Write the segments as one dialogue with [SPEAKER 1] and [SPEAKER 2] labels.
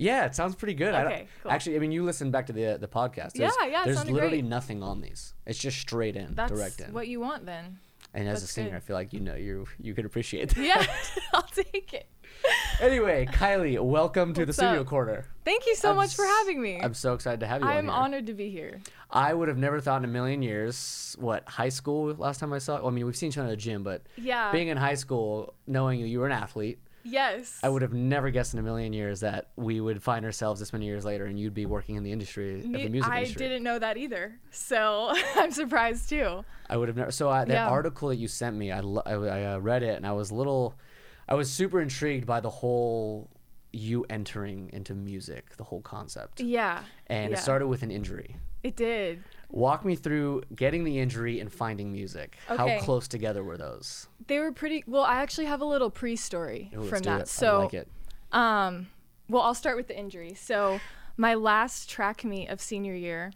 [SPEAKER 1] Yeah, it sounds pretty good. I don't,
[SPEAKER 2] Okay, cool.
[SPEAKER 1] Actually, I mean, you listen back to the uh, the podcast.
[SPEAKER 2] Yeah,
[SPEAKER 1] There's,
[SPEAKER 2] yeah, it
[SPEAKER 1] There's literally
[SPEAKER 2] great.
[SPEAKER 1] nothing on these. It's just straight in,
[SPEAKER 2] That's
[SPEAKER 1] direct in.
[SPEAKER 2] what you want then.
[SPEAKER 1] and as a singer,
[SPEAKER 2] good.
[SPEAKER 1] I feel like you know you you could appreciate that.
[SPEAKER 2] Yeah, I'll take it.
[SPEAKER 1] anyway, Kylie, welcome to
[SPEAKER 2] What's
[SPEAKER 1] the studio
[SPEAKER 2] up?
[SPEAKER 1] corner.
[SPEAKER 2] Thank you so
[SPEAKER 1] I'm
[SPEAKER 2] much for having me.
[SPEAKER 1] I'm so excited to have you.
[SPEAKER 2] I'm honored to be here.
[SPEAKER 1] I would have never thought in a million years. What high school? Last time I saw. Well, I mean, we've seen each other at the gym, but
[SPEAKER 2] Yeah.
[SPEAKER 1] being in high school, knowing you were an athlete,
[SPEAKER 2] yes.
[SPEAKER 1] I would have never guessed in a million years that we would find ourselves this many years later, and you'd be working in the industry of
[SPEAKER 2] Me-
[SPEAKER 1] the music
[SPEAKER 2] I
[SPEAKER 1] industry.
[SPEAKER 2] didn't know that either. So I'm surprised too.
[SPEAKER 1] I would have never. So I, that
[SPEAKER 2] Yeah.
[SPEAKER 1] article that you sent me, I lo- I, I uh, read it, and I was a little, I was super intrigued by the whole you entering into music, the whole concept,
[SPEAKER 2] Yeah.
[SPEAKER 1] and
[SPEAKER 2] yeah.
[SPEAKER 1] it started with an injury.
[SPEAKER 2] It did.
[SPEAKER 1] Walk me through getting the injury and finding music.
[SPEAKER 2] Okay.
[SPEAKER 1] How close together were those?
[SPEAKER 2] They were pretty well, I actually have a little pre-story
[SPEAKER 1] Ooh,
[SPEAKER 2] from that.
[SPEAKER 1] it.
[SPEAKER 2] So
[SPEAKER 1] like it.
[SPEAKER 2] Um, well, I'll start with the injury. So, my last track meet of senior year,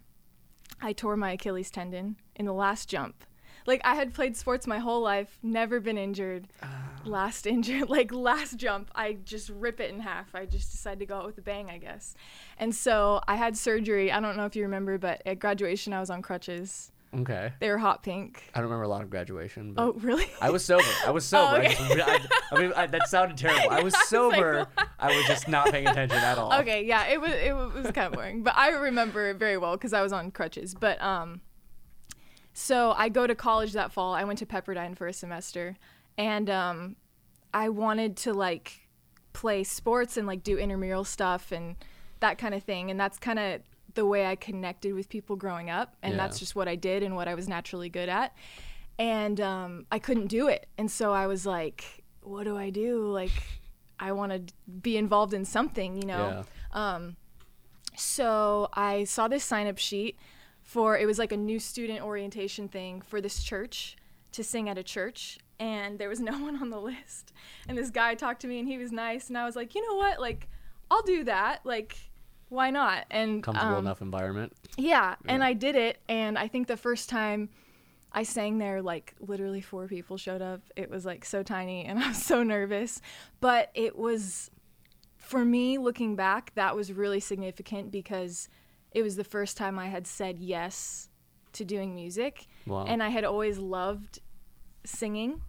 [SPEAKER 2] I tore my Achilles tendon in the last jump. Like I had played sports my whole life, never been injured. Last injured, like last jump, I just rip it in half. I just decided to go out with a bang, I guess. And so I had surgery. I don't know if you remember, but at graduation I was on crutches.
[SPEAKER 1] Okay.
[SPEAKER 2] They were hot pink.
[SPEAKER 1] I don't remember a lot of graduation. But
[SPEAKER 2] Oh, really?
[SPEAKER 1] I was sober. I was sober. I,
[SPEAKER 2] okay.
[SPEAKER 1] I, I mean, I, that sounded terrible. I was
[SPEAKER 2] I was like,
[SPEAKER 1] sober. I was just not paying attention at all.
[SPEAKER 2] okay yeah it was it was kind of boring but i remember it very well because i was on crutches but um so i go to college that fall. I went to pepperdine for a semester. And um i wanted to like play sports and like do intramural stuff and that kind of thing. And that's kind of the way i connected with people growing up. And
[SPEAKER 1] Yeah.
[SPEAKER 2] that's just what i did and what i was naturally good at. And um, i couldn't do it. And so i was like what do i do? Like i want to be involved in something you know? Um, so I saw this sign up sheet for it was like a new student orientation thing for this church to sing at a church and there was no one on the list. And this guy talked to me and he was nice and I was like, "You know what? Like I'll do that. Like why not?" And
[SPEAKER 1] Comfortable
[SPEAKER 2] um,
[SPEAKER 1] enough environment.
[SPEAKER 2] yeah, and I did it and I think the first time I sang there like literally four people showed up. It was like so tiny and I was so nervous, but it was for me looking back that was really significant because it was the first time I had said yes to doing music
[SPEAKER 1] Wow.
[SPEAKER 2] and I had always loved singing.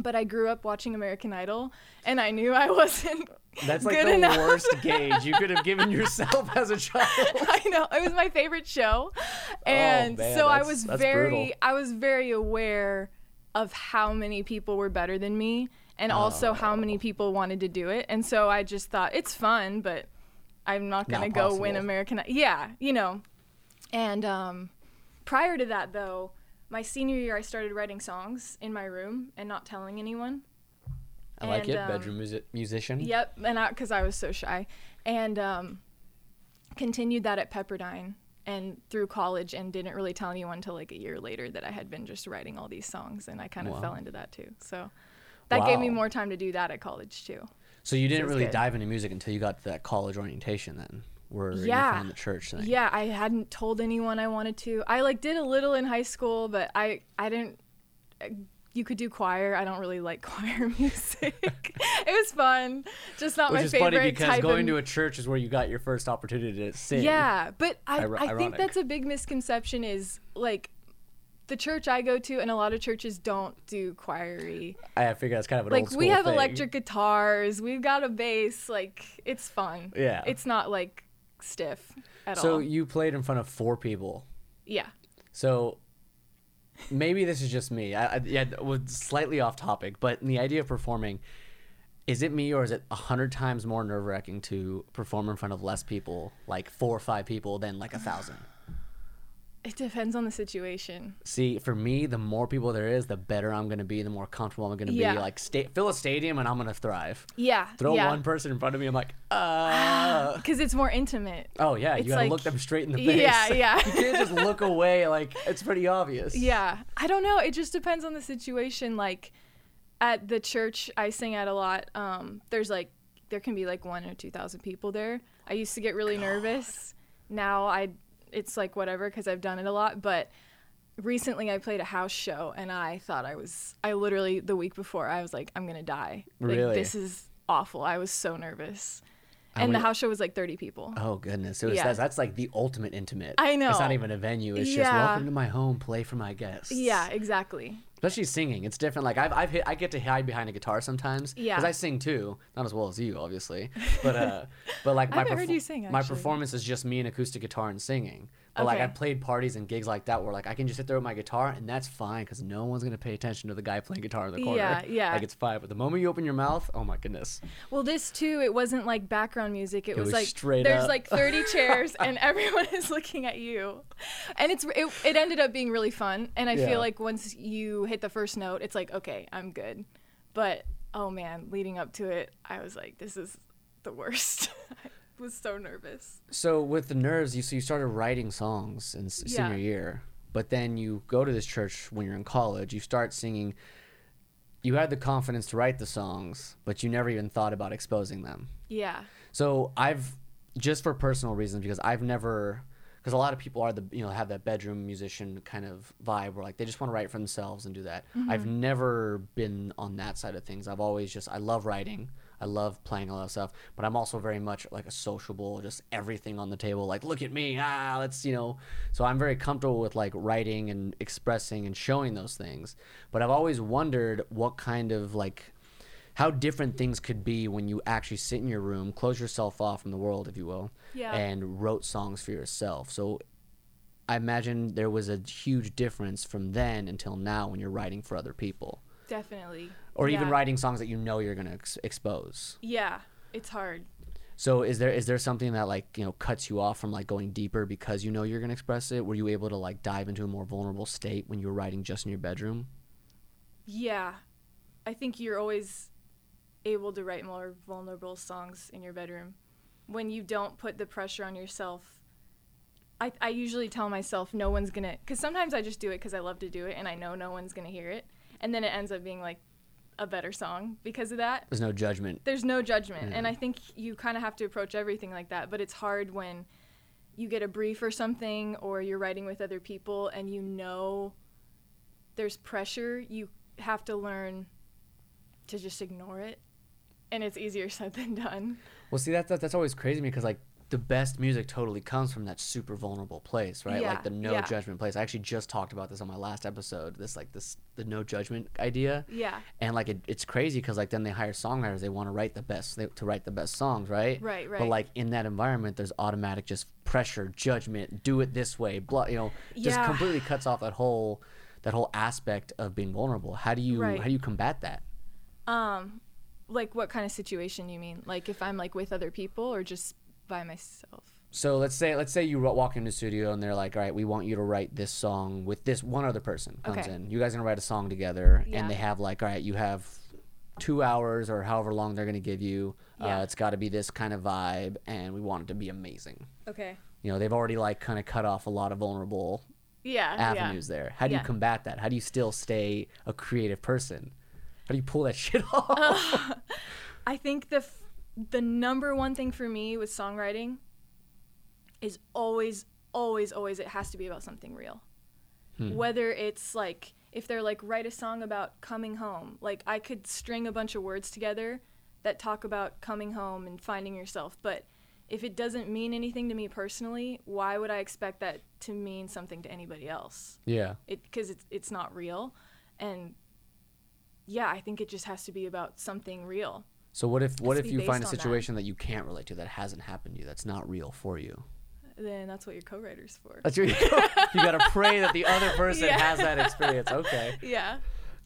[SPEAKER 2] But I grew up watching American Idol and I knew I wasn't
[SPEAKER 1] That's like the
[SPEAKER 2] enough.
[SPEAKER 1] worst gauge you could have given yourself as a child.
[SPEAKER 2] I know it was my favorite show, oh, and
[SPEAKER 1] Oh, man,
[SPEAKER 2] so I was very,
[SPEAKER 1] brutal.
[SPEAKER 2] I was very aware of how many people were better than me, and oh. also how many
[SPEAKER 1] Oh.
[SPEAKER 2] people wanted to do it. And so I just thought it's fun, but I'm not gonna
[SPEAKER 1] Not
[SPEAKER 2] go win. American. Yeah, you know. And um, prior to that, though, my senior year, I started writing songs in my room and not telling anyone.
[SPEAKER 1] I like it.
[SPEAKER 2] um,
[SPEAKER 1] Bedroom music musician.
[SPEAKER 2] Yep, and I because I was so shy, and um, continued that at Pepperdine and through college, and didn't really tell anyone until like a year later that I had been just writing all these songs, and I kind of
[SPEAKER 1] Wow.
[SPEAKER 2] fell into that too. So that gave me more time to do that at college too.
[SPEAKER 1] So you didn't really
[SPEAKER 2] good.
[SPEAKER 1] dive into music until you got to that college orientation then, where you
[SPEAKER 2] Yeah.
[SPEAKER 1] found the church thing.
[SPEAKER 2] Yeah, I hadn't told anyone I wanted to. I like did a little in high school, but I I didn't. Uh, you could do choir. I don't really like choir music. it was fun, just not
[SPEAKER 1] Which
[SPEAKER 2] my
[SPEAKER 1] is
[SPEAKER 2] favorite
[SPEAKER 1] funny because going
[SPEAKER 2] of
[SPEAKER 1] to a church is where you got your first opportunity to sing.
[SPEAKER 2] Yeah, but I,
[SPEAKER 1] Iro-
[SPEAKER 2] I think that's a big misconception is like the church I go to and a lot of churches don't do choiry.
[SPEAKER 1] I figure that's kind of an
[SPEAKER 2] Like
[SPEAKER 1] old school
[SPEAKER 2] we have
[SPEAKER 1] thing.
[SPEAKER 2] electric guitars, we've got a bass, like it's fun.
[SPEAKER 1] Yeah.
[SPEAKER 2] It's not like stiff at
[SPEAKER 1] So
[SPEAKER 2] all.
[SPEAKER 1] So you played in front of four people.
[SPEAKER 2] yeah.
[SPEAKER 1] So maybe this is just me. I, I yeah, was slightly off topic, but in the idea of performing, is it me or is it a hundred times more nerve wracking to perform in front of less people, like four or five people, than like a thousand?
[SPEAKER 2] It depends on the situation.
[SPEAKER 1] See, for me, the more people there is, the better I'm gonna be, the more comfortable I'm gonna
[SPEAKER 2] Yeah.
[SPEAKER 1] be. Like, sta- fill a stadium, and I'm gonna thrive.
[SPEAKER 2] Yeah.
[SPEAKER 1] Throw
[SPEAKER 2] yeah.
[SPEAKER 1] one person in front of me, I'm like, uh.
[SPEAKER 2] Because it's more intimate.
[SPEAKER 1] Oh yeah, you gotta
[SPEAKER 2] like-
[SPEAKER 1] look them straight in the face.
[SPEAKER 2] Yeah, yeah.
[SPEAKER 1] you can't just look away. Like it's pretty obvious.
[SPEAKER 2] Yeah. I don't know. It just depends on the situation. Like at the church I sing at a lot, um, there's like there can be like one or two thousand people there. I used to get really nervous. Now I it's like whatever because I've done it a lot. But recently I played a house show and I thought I was I literally the week before I was like I'm gonna die. Like,
[SPEAKER 1] Really?
[SPEAKER 2] This is awful. I was so nervous. and the house show was like 30 people.
[SPEAKER 1] Oh goodness, it was
[SPEAKER 2] Yeah.
[SPEAKER 1] that's, that's like the ultimate intimate.
[SPEAKER 2] I know.
[SPEAKER 1] It's not even a venue. It's just welcome to my home, play for my guests.
[SPEAKER 2] Yeah, exactly.
[SPEAKER 1] Especially singing. It's different. Like I've I've hit, I get to hide behind a guitar sometimes.
[SPEAKER 2] Yeah.
[SPEAKER 1] because I sing too, not as well as you, obviously. But uh, but like my
[SPEAKER 2] you sing,
[SPEAKER 1] my performance is just me and acoustic guitar and singing. But like I've played parties and gigs like that where like I can just sit there with my guitar and that's fine because no one's gonna pay attention to the guy playing guitar in the corner.
[SPEAKER 2] Yeah, yeah.
[SPEAKER 1] Like it's fine. But the moment you open your mouth, oh my goodness.
[SPEAKER 2] Well, this too, it wasn't like background music. It, was,
[SPEAKER 1] was
[SPEAKER 2] like
[SPEAKER 1] straight
[SPEAKER 2] there's
[SPEAKER 1] up.
[SPEAKER 2] like 30 chairs and everyone is looking at you. And it's it, it ended up being really fun. And I
[SPEAKER 1] Yeah.
[SPEAKER 2] feel like once you hit the first note, it's like, okay, I'm good. But oh man, leading up to it, I was like, this is the worst. Was so nervous.
[SPEAKER 1] So with the nerves, you so you started writing songs in s-
[SPEAKER 2] Yeah.
[SPEAKER 1] senior year, but then you go to this church when you're in college. You start singing. You had the confidence to write the songs, but you never even thought about exposing them.
[SPEAKER 2] Yeah.
[SPEAKER 1] So I've just for personal reasons because I've never because a lot of people are the you know have that bedroom musician kind of vibe where like they just want to write for themselves and do that. I've mm-hmm. never been on that side of things. I've always just I love writing. I love playing a lot of stuff, but I'm also very much like a sociable, just everything on the table. Like, look at me, ah, let's you know. So I'm very comfortable with like writing and expressing and showing those things. But I've always wondered what kind of like how different things could be when you actually sit in your room, close yourself off from the world, if you will,
[SPEAKER 2] Yeah.
[SPEAKER 1] and wrote songs for yourself. So I imagine there was a huge difference from then until now when you're writing for other people,
[SPEAKER 2] Definitely.
[SPEAKER 1] or even writing songs that you know you're gonna ex- expose.
[SPEAKER 2] Yeah. It's hard.
[SPEAKER 1] So is there is there something that like you know cuts you off from like going deeper because you know you're gonna express it? Were you able to like dive into a more vulnerable state when you were writing just in your bedroom?
[SPEAKER 2] Yeah. I think you're always able to write more vulnerable songs in your bedroom. When you don't put the pressure on yourself, I, I usually tell myself no one's gonna, because sometimes I just do it because I love to do it and I know no one's gonna hear it. And then it ends up being like a better song because of that.
[SPEAKER 1] There's no judgment.
[SPEAKER 2] There's no judgment. And I think you kind of have to approach everything like that. But it's hard when you get a brief or something or you're writing with other people and you know there's pressure. You have to learn to just ignore it. And it's easier said than done.
[SPEAKER 1] Well, see, that, that that's always crazy to me because like the best music totally comes from that super vulnerable place, right?
[SPEAKER 2] Yeah,
[SPEAKER 1] Like the no
[SPEAKER 2] yeah.
[SPEAKER 1] judgment place. I actually just talked about this on my last episode. This like this the no judgment idea,
[SPEAKER 2] Yeah.
[SPEAKER 1] and like it, it's crazy because like then they hire songwriters. They want to write the best they, to write the best songs, right?
[SPEAKER 2] Right, right.
[SPEAKER 1] But like in that environment, there's automatic just pressure, judgment. Do it this way, blah. You know, just
[SPEAKER 2] Yeah.
[SPEAKER 1] completely cuts off that whole that whole aspect of being vulnerable. How do you
[SPEAKER 2] Right.
[SPEAKER 1] how do you combat that?
[SPEAKER 2] Um, like what kind of situation you mean? Like if I'm like with other people or just by myself?
[SPEAKER 1] So let's say let's say you walk into the studio and they're like, all right, we want you to write this song with this one other person comes
[SPEAKER 2] Okay.
[SPEAKER 1] in. You guys are gonna write a song together,
[SPEAKER 2] Yeah.
[SPEAKER 1] and they have like, all right, you have two hours or however long they're gonna give you.
[SPEAKER 2] Yeah.
[SPEAKER 1] Uh, it's got to be this kind of vibe, and we want it to be amazing.
[SPEAKER 2] Okay.
[SPEAKER 1] You know, they've already like kind of cut off a lot of vulnerable
[SPEAKER 2] Yeah.
[SPEAKER 1] avenues there. How do you combat that? How do you still stay a creative person? How do you pull that shit off?
[SPEAKER 2] Uh, I think the f- the number one thing for me with songwriting is always always always it has to be about something real.
[SPEAKER 1] Hmm.
[SPEAKER 2] Whether it's like if they're like write a song about coming home, like I could string a bunch of words together that talk about coming home and finding yourself, but if it doesn't mean anything to me personally, why would I expect that to mean something to anybody else?
[SPEAKER 1] yeah.
[SPEAKER 2] it because it's it's not real and yeah i think it just has to be about something real
[SPEAKER 1] So what if what if you find a
[SPEAKER 2] based on that.
[SPEAKER 1] situation that you can't relate to that hasn't happened to you that's not real for you?
[SPEAKER 2] then that's what your co-writer's for
[SPEAKER 1] That's your, you gotta pray that the other person
[SPEAKER 2] Yeah.
[SPEAKER 1] has that experience. Okay.
[SPEAKER 2] yeah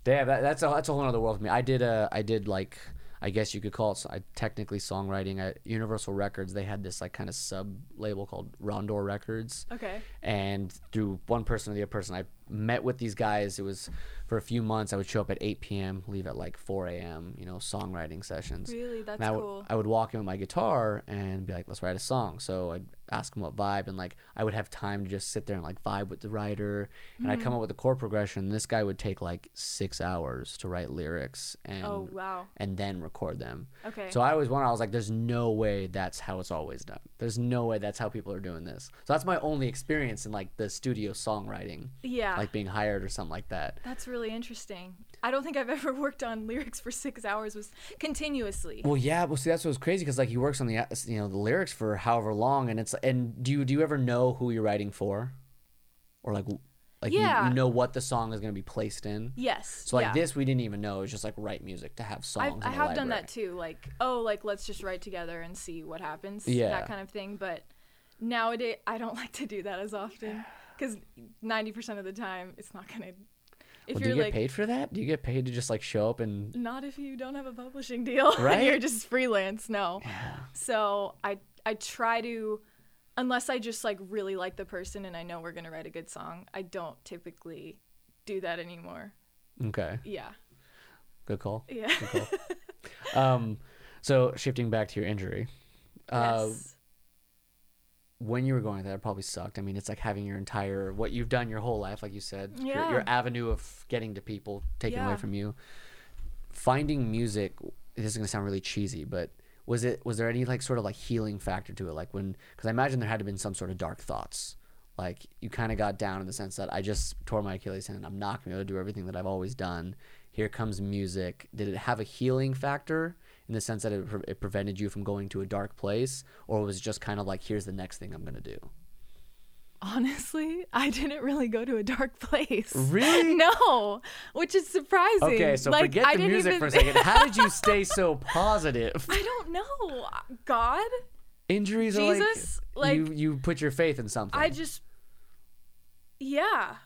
[SPEAKER 1] Damn, that, that's a that's a whole other world for me. I did uh I did like I guess you could call it I, technically songwriting at Universal Records. They had this like kind of sub label called Rondor Records,
[SPEAKER 2] okay
[SPEAKER 1] and through one person or the other person, I met with these guys. It was for a few months. I would show up at 8 p.m., leave at like 4 a.m. You know, songwriting sessions.
[SPEAKER 2] really that's
[SPEAKER 1] And I would,
[SPEAKER 2] cool
[SPEAKER 1] I would walk in with my guitar and be like, let's write a song. So I'd ask him what vibe, and like I would have time to just sit there and like vibe with the writer, and I'd
[SPEAKER 2] Mm-hmm.
[SPEAKER 1] come up with a chord progression. This guy would take like six hours to write lyrics and
[SPEAKER 2] oh wow
[SPEAKER 1] and then record them.
[SPEAKER 2] okay
[SPEAKER 1] So I always wondered, I was like, there's no way that's how it's always done. There's no way that's how people are doing this. So that's my only experience in like the studio songwriting,
[SPEAKER 2] yeah
[SPEAKER 1] like being hired or something like that.
[SPEAKER 2] that's really interesting I don't think I've ever worked on lyrics for six hours was continuously.
[SPEAKER 1] Well, yeah. Well, see, that's what's crazy because like he works on the uh, you know the lyrics for however long, and it's and do you do you ever know who you're writing for, or like like
[SPEAKER 2] Yeah.
[SPEAKER 1] you, you know what the song is going to be placed in?
[SPEAKER 2] yes.
[SPEAKER 1] So like
[SPEAKER 2] yeah.
[SPEAKER 1] this, we didn't even know. It was just like write music to have
[SPEAKER 2] I've,
[SPEAKER 1] songs.
[SPEAKER 2] I
[SPEAKER 1] in the
[SPEAKER 2] have done that too. Like, oh, like let's just write together and see what happens.
[SPEAKER 1] Yeah.
[SPEAKER 2] That kind of thing. But nowadays, I don't like to do that as often because ninety percent of the time, it's not gonna. If
[SPEAKER 1] Well, do
[SPEAKER 2] you're
[SPEAKER 1] you get
[SPEAKER 2] like,
[SPEAKER 1] paid for that? Do you get paid to just like show up and?
[SPEAKER 2] not if you don't have a publishing deal,
[SPEAKER 1] Right?
[SPEAKER 2] you're just freelance. No.
[SPEAKER 1] Yeah.
[SPEAKER 2] So I I try to, unless I just like really like the person and I know we're gonna write a good song. I don't typically do that anymore.
[SPEAKER 1] Okay.
[SPEAKER 2] Yeah.
[SPEAKER 1] Good call.
[SPEAKER 2] Yeah.
[SPEAKER 1] Good call. um, so shifting back to your injury, uh,
[SPEAKER 2] yes.
[SPEAKER 1] When you were going there, it probably sucked. I mean, it's like having your entire what you've done your whole life, like you said, your,
[SPEAKER 2] Yeah.
[SPEAKER 1] your avenue of getting to people taken away from you. Finding music, this is gonna sound really cheesy, but was it was there any like sort of like healing factor to it? Like when, because I imagine there had to have been some sort of dark thoughts. Like you kind of got down in the sense that I just tore my Achilles tendon. I'm not gonna be able to do everything that I've always done. Here comes music. Did it have a healing factor in the sense that it, pre- it prevented you from going to a dark place, or was it just kind of like here's the next thing I'm gonna do?
[SPEAKER 2] Honestly, I didn't really go to a dark place.
[SPEAKER 1] Really?
[SPEAKER 2] No, which is surprising.
[SPEAKER 1] Okay, so
[SPEAKER 2] Like,
[SPEAKER 1] forget
[SPEAKER 2] I
[SPEAKER 1] the music
[SPEAKER 2] even-
[SPEAKER 1] for a second. How did you stay so positive?
[SPEAKER 2] I don't know. God,
[SPEAKER 1] Injuries
[SPEAKER 2] Jesus,
[SPEAKER 1] are like,
[SPEAKER 2] like-
[SPEAKER 1] you you put your faith in something.
[SPEAKER 2] I just, yeah.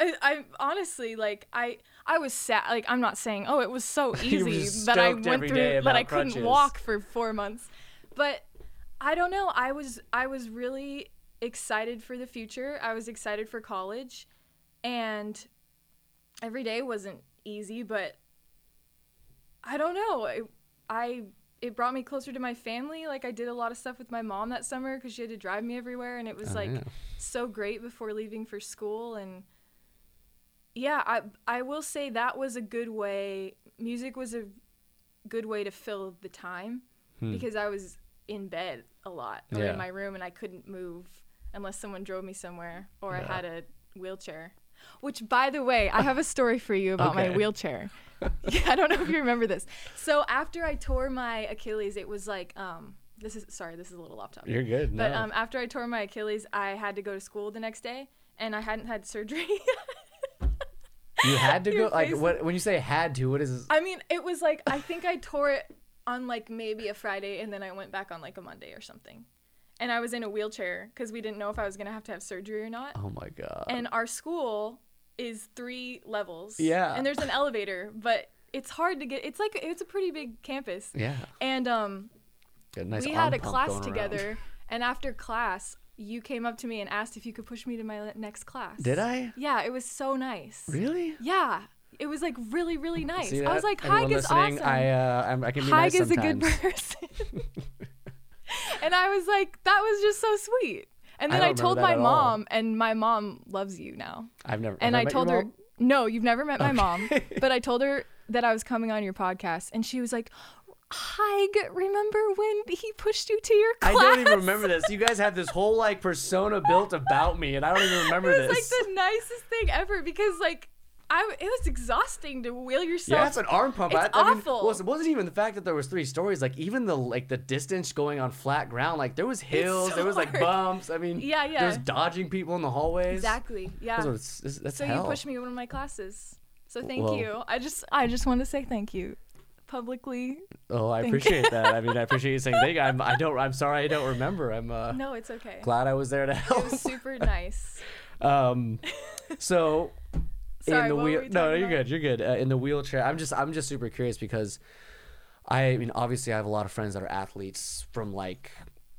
[SPEAKER 2] I, I honestly like I I was sad like I'm not saying oh it was so easy that I went through that I couldn't walk for four months, but I don't know I was I was really excited for the future. I was excited for college, and every day wasn't easy but I don't know I, I it brought me closer to my family. Like I did a lot of stuff with my mom that summer because she had to drive me everywhere and it was
[SPEAKER 1] Oh,
[SPEAKER 2] like
[SPEAKER 1] yeah.
[SPEAKER 2] so great before leaving for school and yeah i i will say that was a good way music was a good way to fill the time
[SPEAKER 1] Hmm.
[SPEAKER 2] because i was in bed a lot or
[SPEAKER 1] Yeah.
[SPEAKER 2] in my room and i couldn't move unless someone drove me somewhere or
[SPEAKER 1] Yeah.
[SPEAKER 2] i had a wheelchair which by the way i have a story for you about my wheelchair yeah, i don't know if you remember this so after i tore my achilles it was like um this is sorry this is a little off topic
[SPEAKER 1] You're good.
[SPEAKER 2] but
[SPEAKER 1] no.
[SPEAKER 2] um, after I tore my Achilles, I had to go to school the next day, and I hadn't had surgery.
[SPEAKER 1] you had to go like what when you say had to, what is this?
[SPEAKER 2] I mean, it was like I think I tore it on like maybe a Friday, and then I went back on like a Monday or something. And I was in a wheelchair because we didn't know if I was gonna have to have surgery or not.
[SPEAKER 1] Oh my god.
[SPEAKER 2] And our school is three levels.
[SPEAKER 1] Yeah.
[SPEAKER 2] And there's an elevator, but it's hard to get. It's like it's a pretty big campus.
[SPEAKER 1] yeah.
[SPEAKER 2] And um,
[SPEAKER 1] nice
[SPEAKER 2] we had a class together, and after class, you came up to me and asked if you could push me to my next class.
[SPEAKER 1] Did I?
[SPEAKER 2] Yeah, it was so nice.
[SPEAKER 1] Really?
[SPEAKER 2] Yeah, it was like really, really nice.
[SPEAKER 1] See
[SPEAKER 2] I was like, Haig is awesome.
[SPEAKER 1] I uh, I'm, I can be
[SPEAKER 2] Haig
[SPEAKER 1] nice
[SPEAKER 2] is a good person. and I was like, that was just so sweet. And then I,
[SPEAKER 1] don't
[SPEAKER 2] told my
[SPEAKER 1] all.
[SPEAKER 2] mom, and my mom loves you now.
[SPEAKER 1] I've never.
[SPEAKER 2] And I
[SPEAKER 1] met
[SPEAKER 2] told her, no, you've never met my mom, but I told her that I was coming on your podcast, and she was like, Haig, remember when he pushed you to your class?
[SPEAKER 1] I don't even remember this. You guys have this whole like persona built about me, and I don't even remember
[SPEAKER 2] it was
[SPEAKER 1] this.
[SPEAKER 2] like the nicest thing ever because like I it was exhausting to wheel yourself.
[SPEAKER 1] yeah, it's an arm pump.
[SPEAKER 2] It's
[SPEAKER 1] I, I mean,
[SPEAKER 2] awful.
[SPEAKER 1] well, it wasn't even the fact that there was three stories. Like even the like the distance going on flat ground. Like there was hills,
[SPEAKER 2] so
[SPEAKER 1] there was like bumps. I mean,
[SPEAKER 2] Yeah, yeah.
[SPEAKER 1] There was dodging people in the hallways.
[SPEAKER 2] exactly. Yeah.
[SPEAKER 1] That's, that's
[SPEAKER 2] so
[SPEAKER 1] hell.
[SPEAKER 2] you pushed me in one of my classes. So thank you. I just I just want to say thank you publicly.
[SPEAKER 1] Oh, I
[SPEAKER 2] Thank-
[SPEAKER 1] appreciate that. I mean, I appreciate you saying thank you. I'm, I don't. I'm sorry, I don't remember. I'm uh,
[SPEAKER 2] No, it's okay.
[SPEAKER 1] glad I was there to
[SPEAKER 2] It
[SPEAKER 1] help.
[SPEAKER 2] was super nice.
[SPEAKER 1] Um, so
[SPEAKER 2] Sorry,
[SPEAKER 1] in the wheel,
[SPEAKER 2] we
[SPEAKER 1] no, no, you're
[SPEAKER 2] about?
[SPEAKER 1] good. You're good. Uh, in the wheelchair, I'm just, I'm just super curious because, I mean, obviously, I have a lot of friends that are athletes from like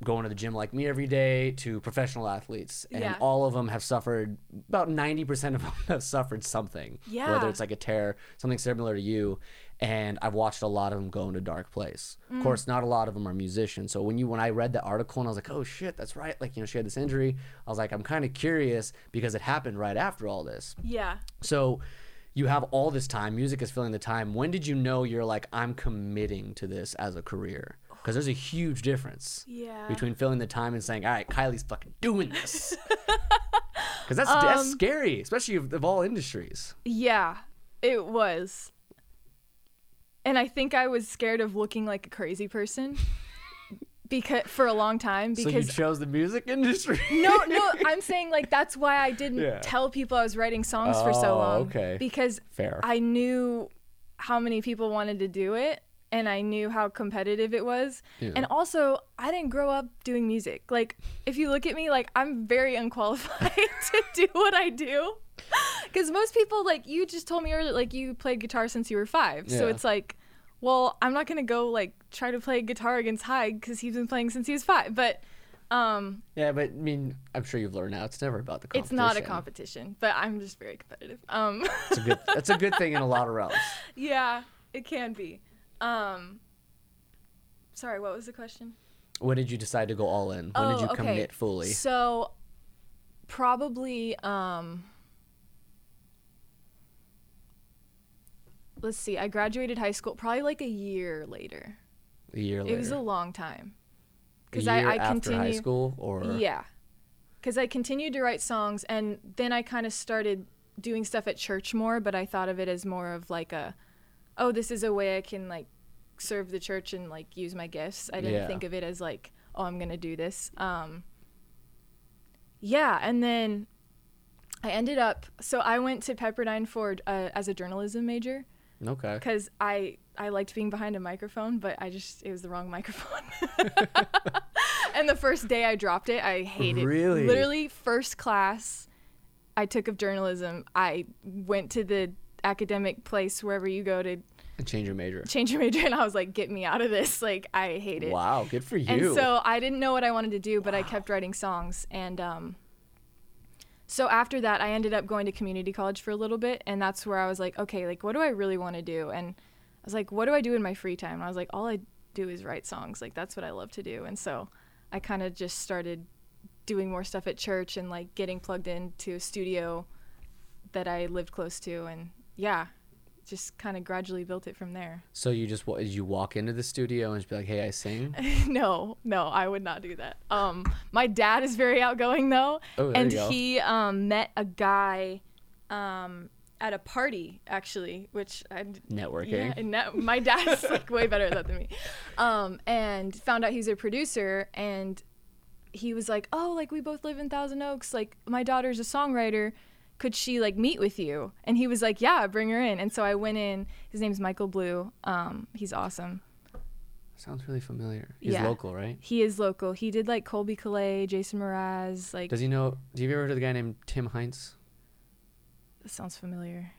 [SPEAKER 1] going to the gym like me every day to professional athletes, and
[SPEAKER 2] Yeah.
[SPEAKER 1] all of them have suffered. About ninety percent of them have suffered something.
[SPEAKER 2] yeah.
[SPEAKER 1] Whether it's like a tear, something similar to you. And I've watched a lot of them go into dark place. Of course, not a lot of them are musicians. So when you when I read the article and I was like, oh shit, that's right. Like you know, she had this injury. I was like, I'm kind of curious because it happened right after all this.
[SPEAKER 2] Yeah.
[SPEAKER 1] So you have all this time. Music is filling the time. When did you know you're like, I'm committing to this as a career? Because there's a huge difference
[SPEAKER 2] Yeah.
[SPEAKER 1] between filling the time and saying, all right, Kylie's fucking doing this. Because that's, that's
[SPEAKER 2] Um,
[SPEAKER 1] scary, especially of, of all industries.
[SPEAKER 2] Yeah. It was. And I think I was scared of looking like a crazy person because for a long time because
[SPEAKER 1] so you chose the music industry.
[SPEAKER 2] no, no, I'm saying like that's why I didn't yeah. tell people I was writing songs oh, for so oh, long.
[SPEAKER 1] Okay.
[SPEAKER 2] Because
[SPEAKER 1] Fair.
[SPEAKER 2] I knew how many people wanted to do it and I knew how competitive it was. Yeah. And also, I didn't grow up doing music. Like, if you look at me, like, I'm very unqualified to do what I do. Because most people, like, you just told me earlier, like, you played guitar since you were five. Yeah. So it's like, well, I'm not going to go, like, try to play guitar against Haig because he's been playing since he was five. But, um,
[SPEAKER 1] yeah, but I mean, I'm sure you've learned now. It's never about the competition.
[SPEAKER 2] It's not a competition, but I'm just very competitive. Um,
[SPEAKER 1] it's a good. That's a good thing in a lot of realms.
[SPEAKER 2] Yeah, it can be. Um, sorry, what was the question?
[SPEAKER 1] When did you decide to go all in? When oh, did you okay. commit fully?
[SPEAKER 2] So, probably. Um, let's see. I graduated high school probably like a year later.
[SPEAKER 1] A year later.
[SPEAKER 2] It was a long time.
[SPEAKER 1] Because I, I after high school, or
[SPEAKER 2] yeah, because I continued to write songs, and then I kind of started doing stuff at church more. But I thought of it as more of like a, oh, this is a way I can like serve the church and like use my gifts. I didn't yeah. think of it as like, oh, I'm gonna do this. Um, yeah, and then I ended up. So I went to Pepperdine for uh, as a journalism major.
[SPEAKER 1] Okay.
[SPEAKER 2] Because I I liked being behind a microphone, but I just it was the wrong microphone. and the first day I dropped it, I hated.
[SPEAKER 1] Really.
[SPEAKER 2] Literally, first class I took of journalism, I went to the academic place wherever you go to
[SPEAKER 1] and change your major.
[SPEAKER 2] Change your major, and I was like, "Get me out of this! Like, I hate it."
[SPEAKER 1] Wow, good for you.
[SPEAKER 2] And so I didn't know what I wanted to do, but wow. I kept writing songs, and um, so after that, I ended up going to community college for a little bit, and that's where I was like, "Okay, like, what do I really want to do?" And I was like, "What do I do in my free time?" And I was like, "All I do is write songs. Like, that's what I love to do." And so I kind of just started doing more stuff at church and like getting plugged into a studio that I lived close to, and yeah, just kind of gradually built it from there.
[SPEAKER 1] So you just did you walk into the studio and just be like, "Hey, I sing"?
[SPEAKER 2] no, no, I would not do that. Um, my dad is very outgoing though,
[SPEAKER 1] oh,
[SPEAKER 2] and he um, met a guy um, at a party actually, which I
[SPEAKER 1] networking.
[SPEAKER 2] Yeah, net, my dad's like way better at that than me, um, and found out he's a producer and. He was like, "Oh, like we both live in Thousand Oaks. Like my daughter's a songwriter." Could she like meet with you? And he was like, yeah, bring her in. And so I went in. His name's Michael Blue. Um, he's awesome.
[SPEAKER 1] Sounds really familiar. He's yeah. local, right?
[SPEAKER 2] He is local. He did like Colbie Caillat, Jason Mraz. Like,
[SPEAKER 1] does he know? Do you ever heard of the guy named Tim Heinz?
[SPEAKER 2] This sounds familiar.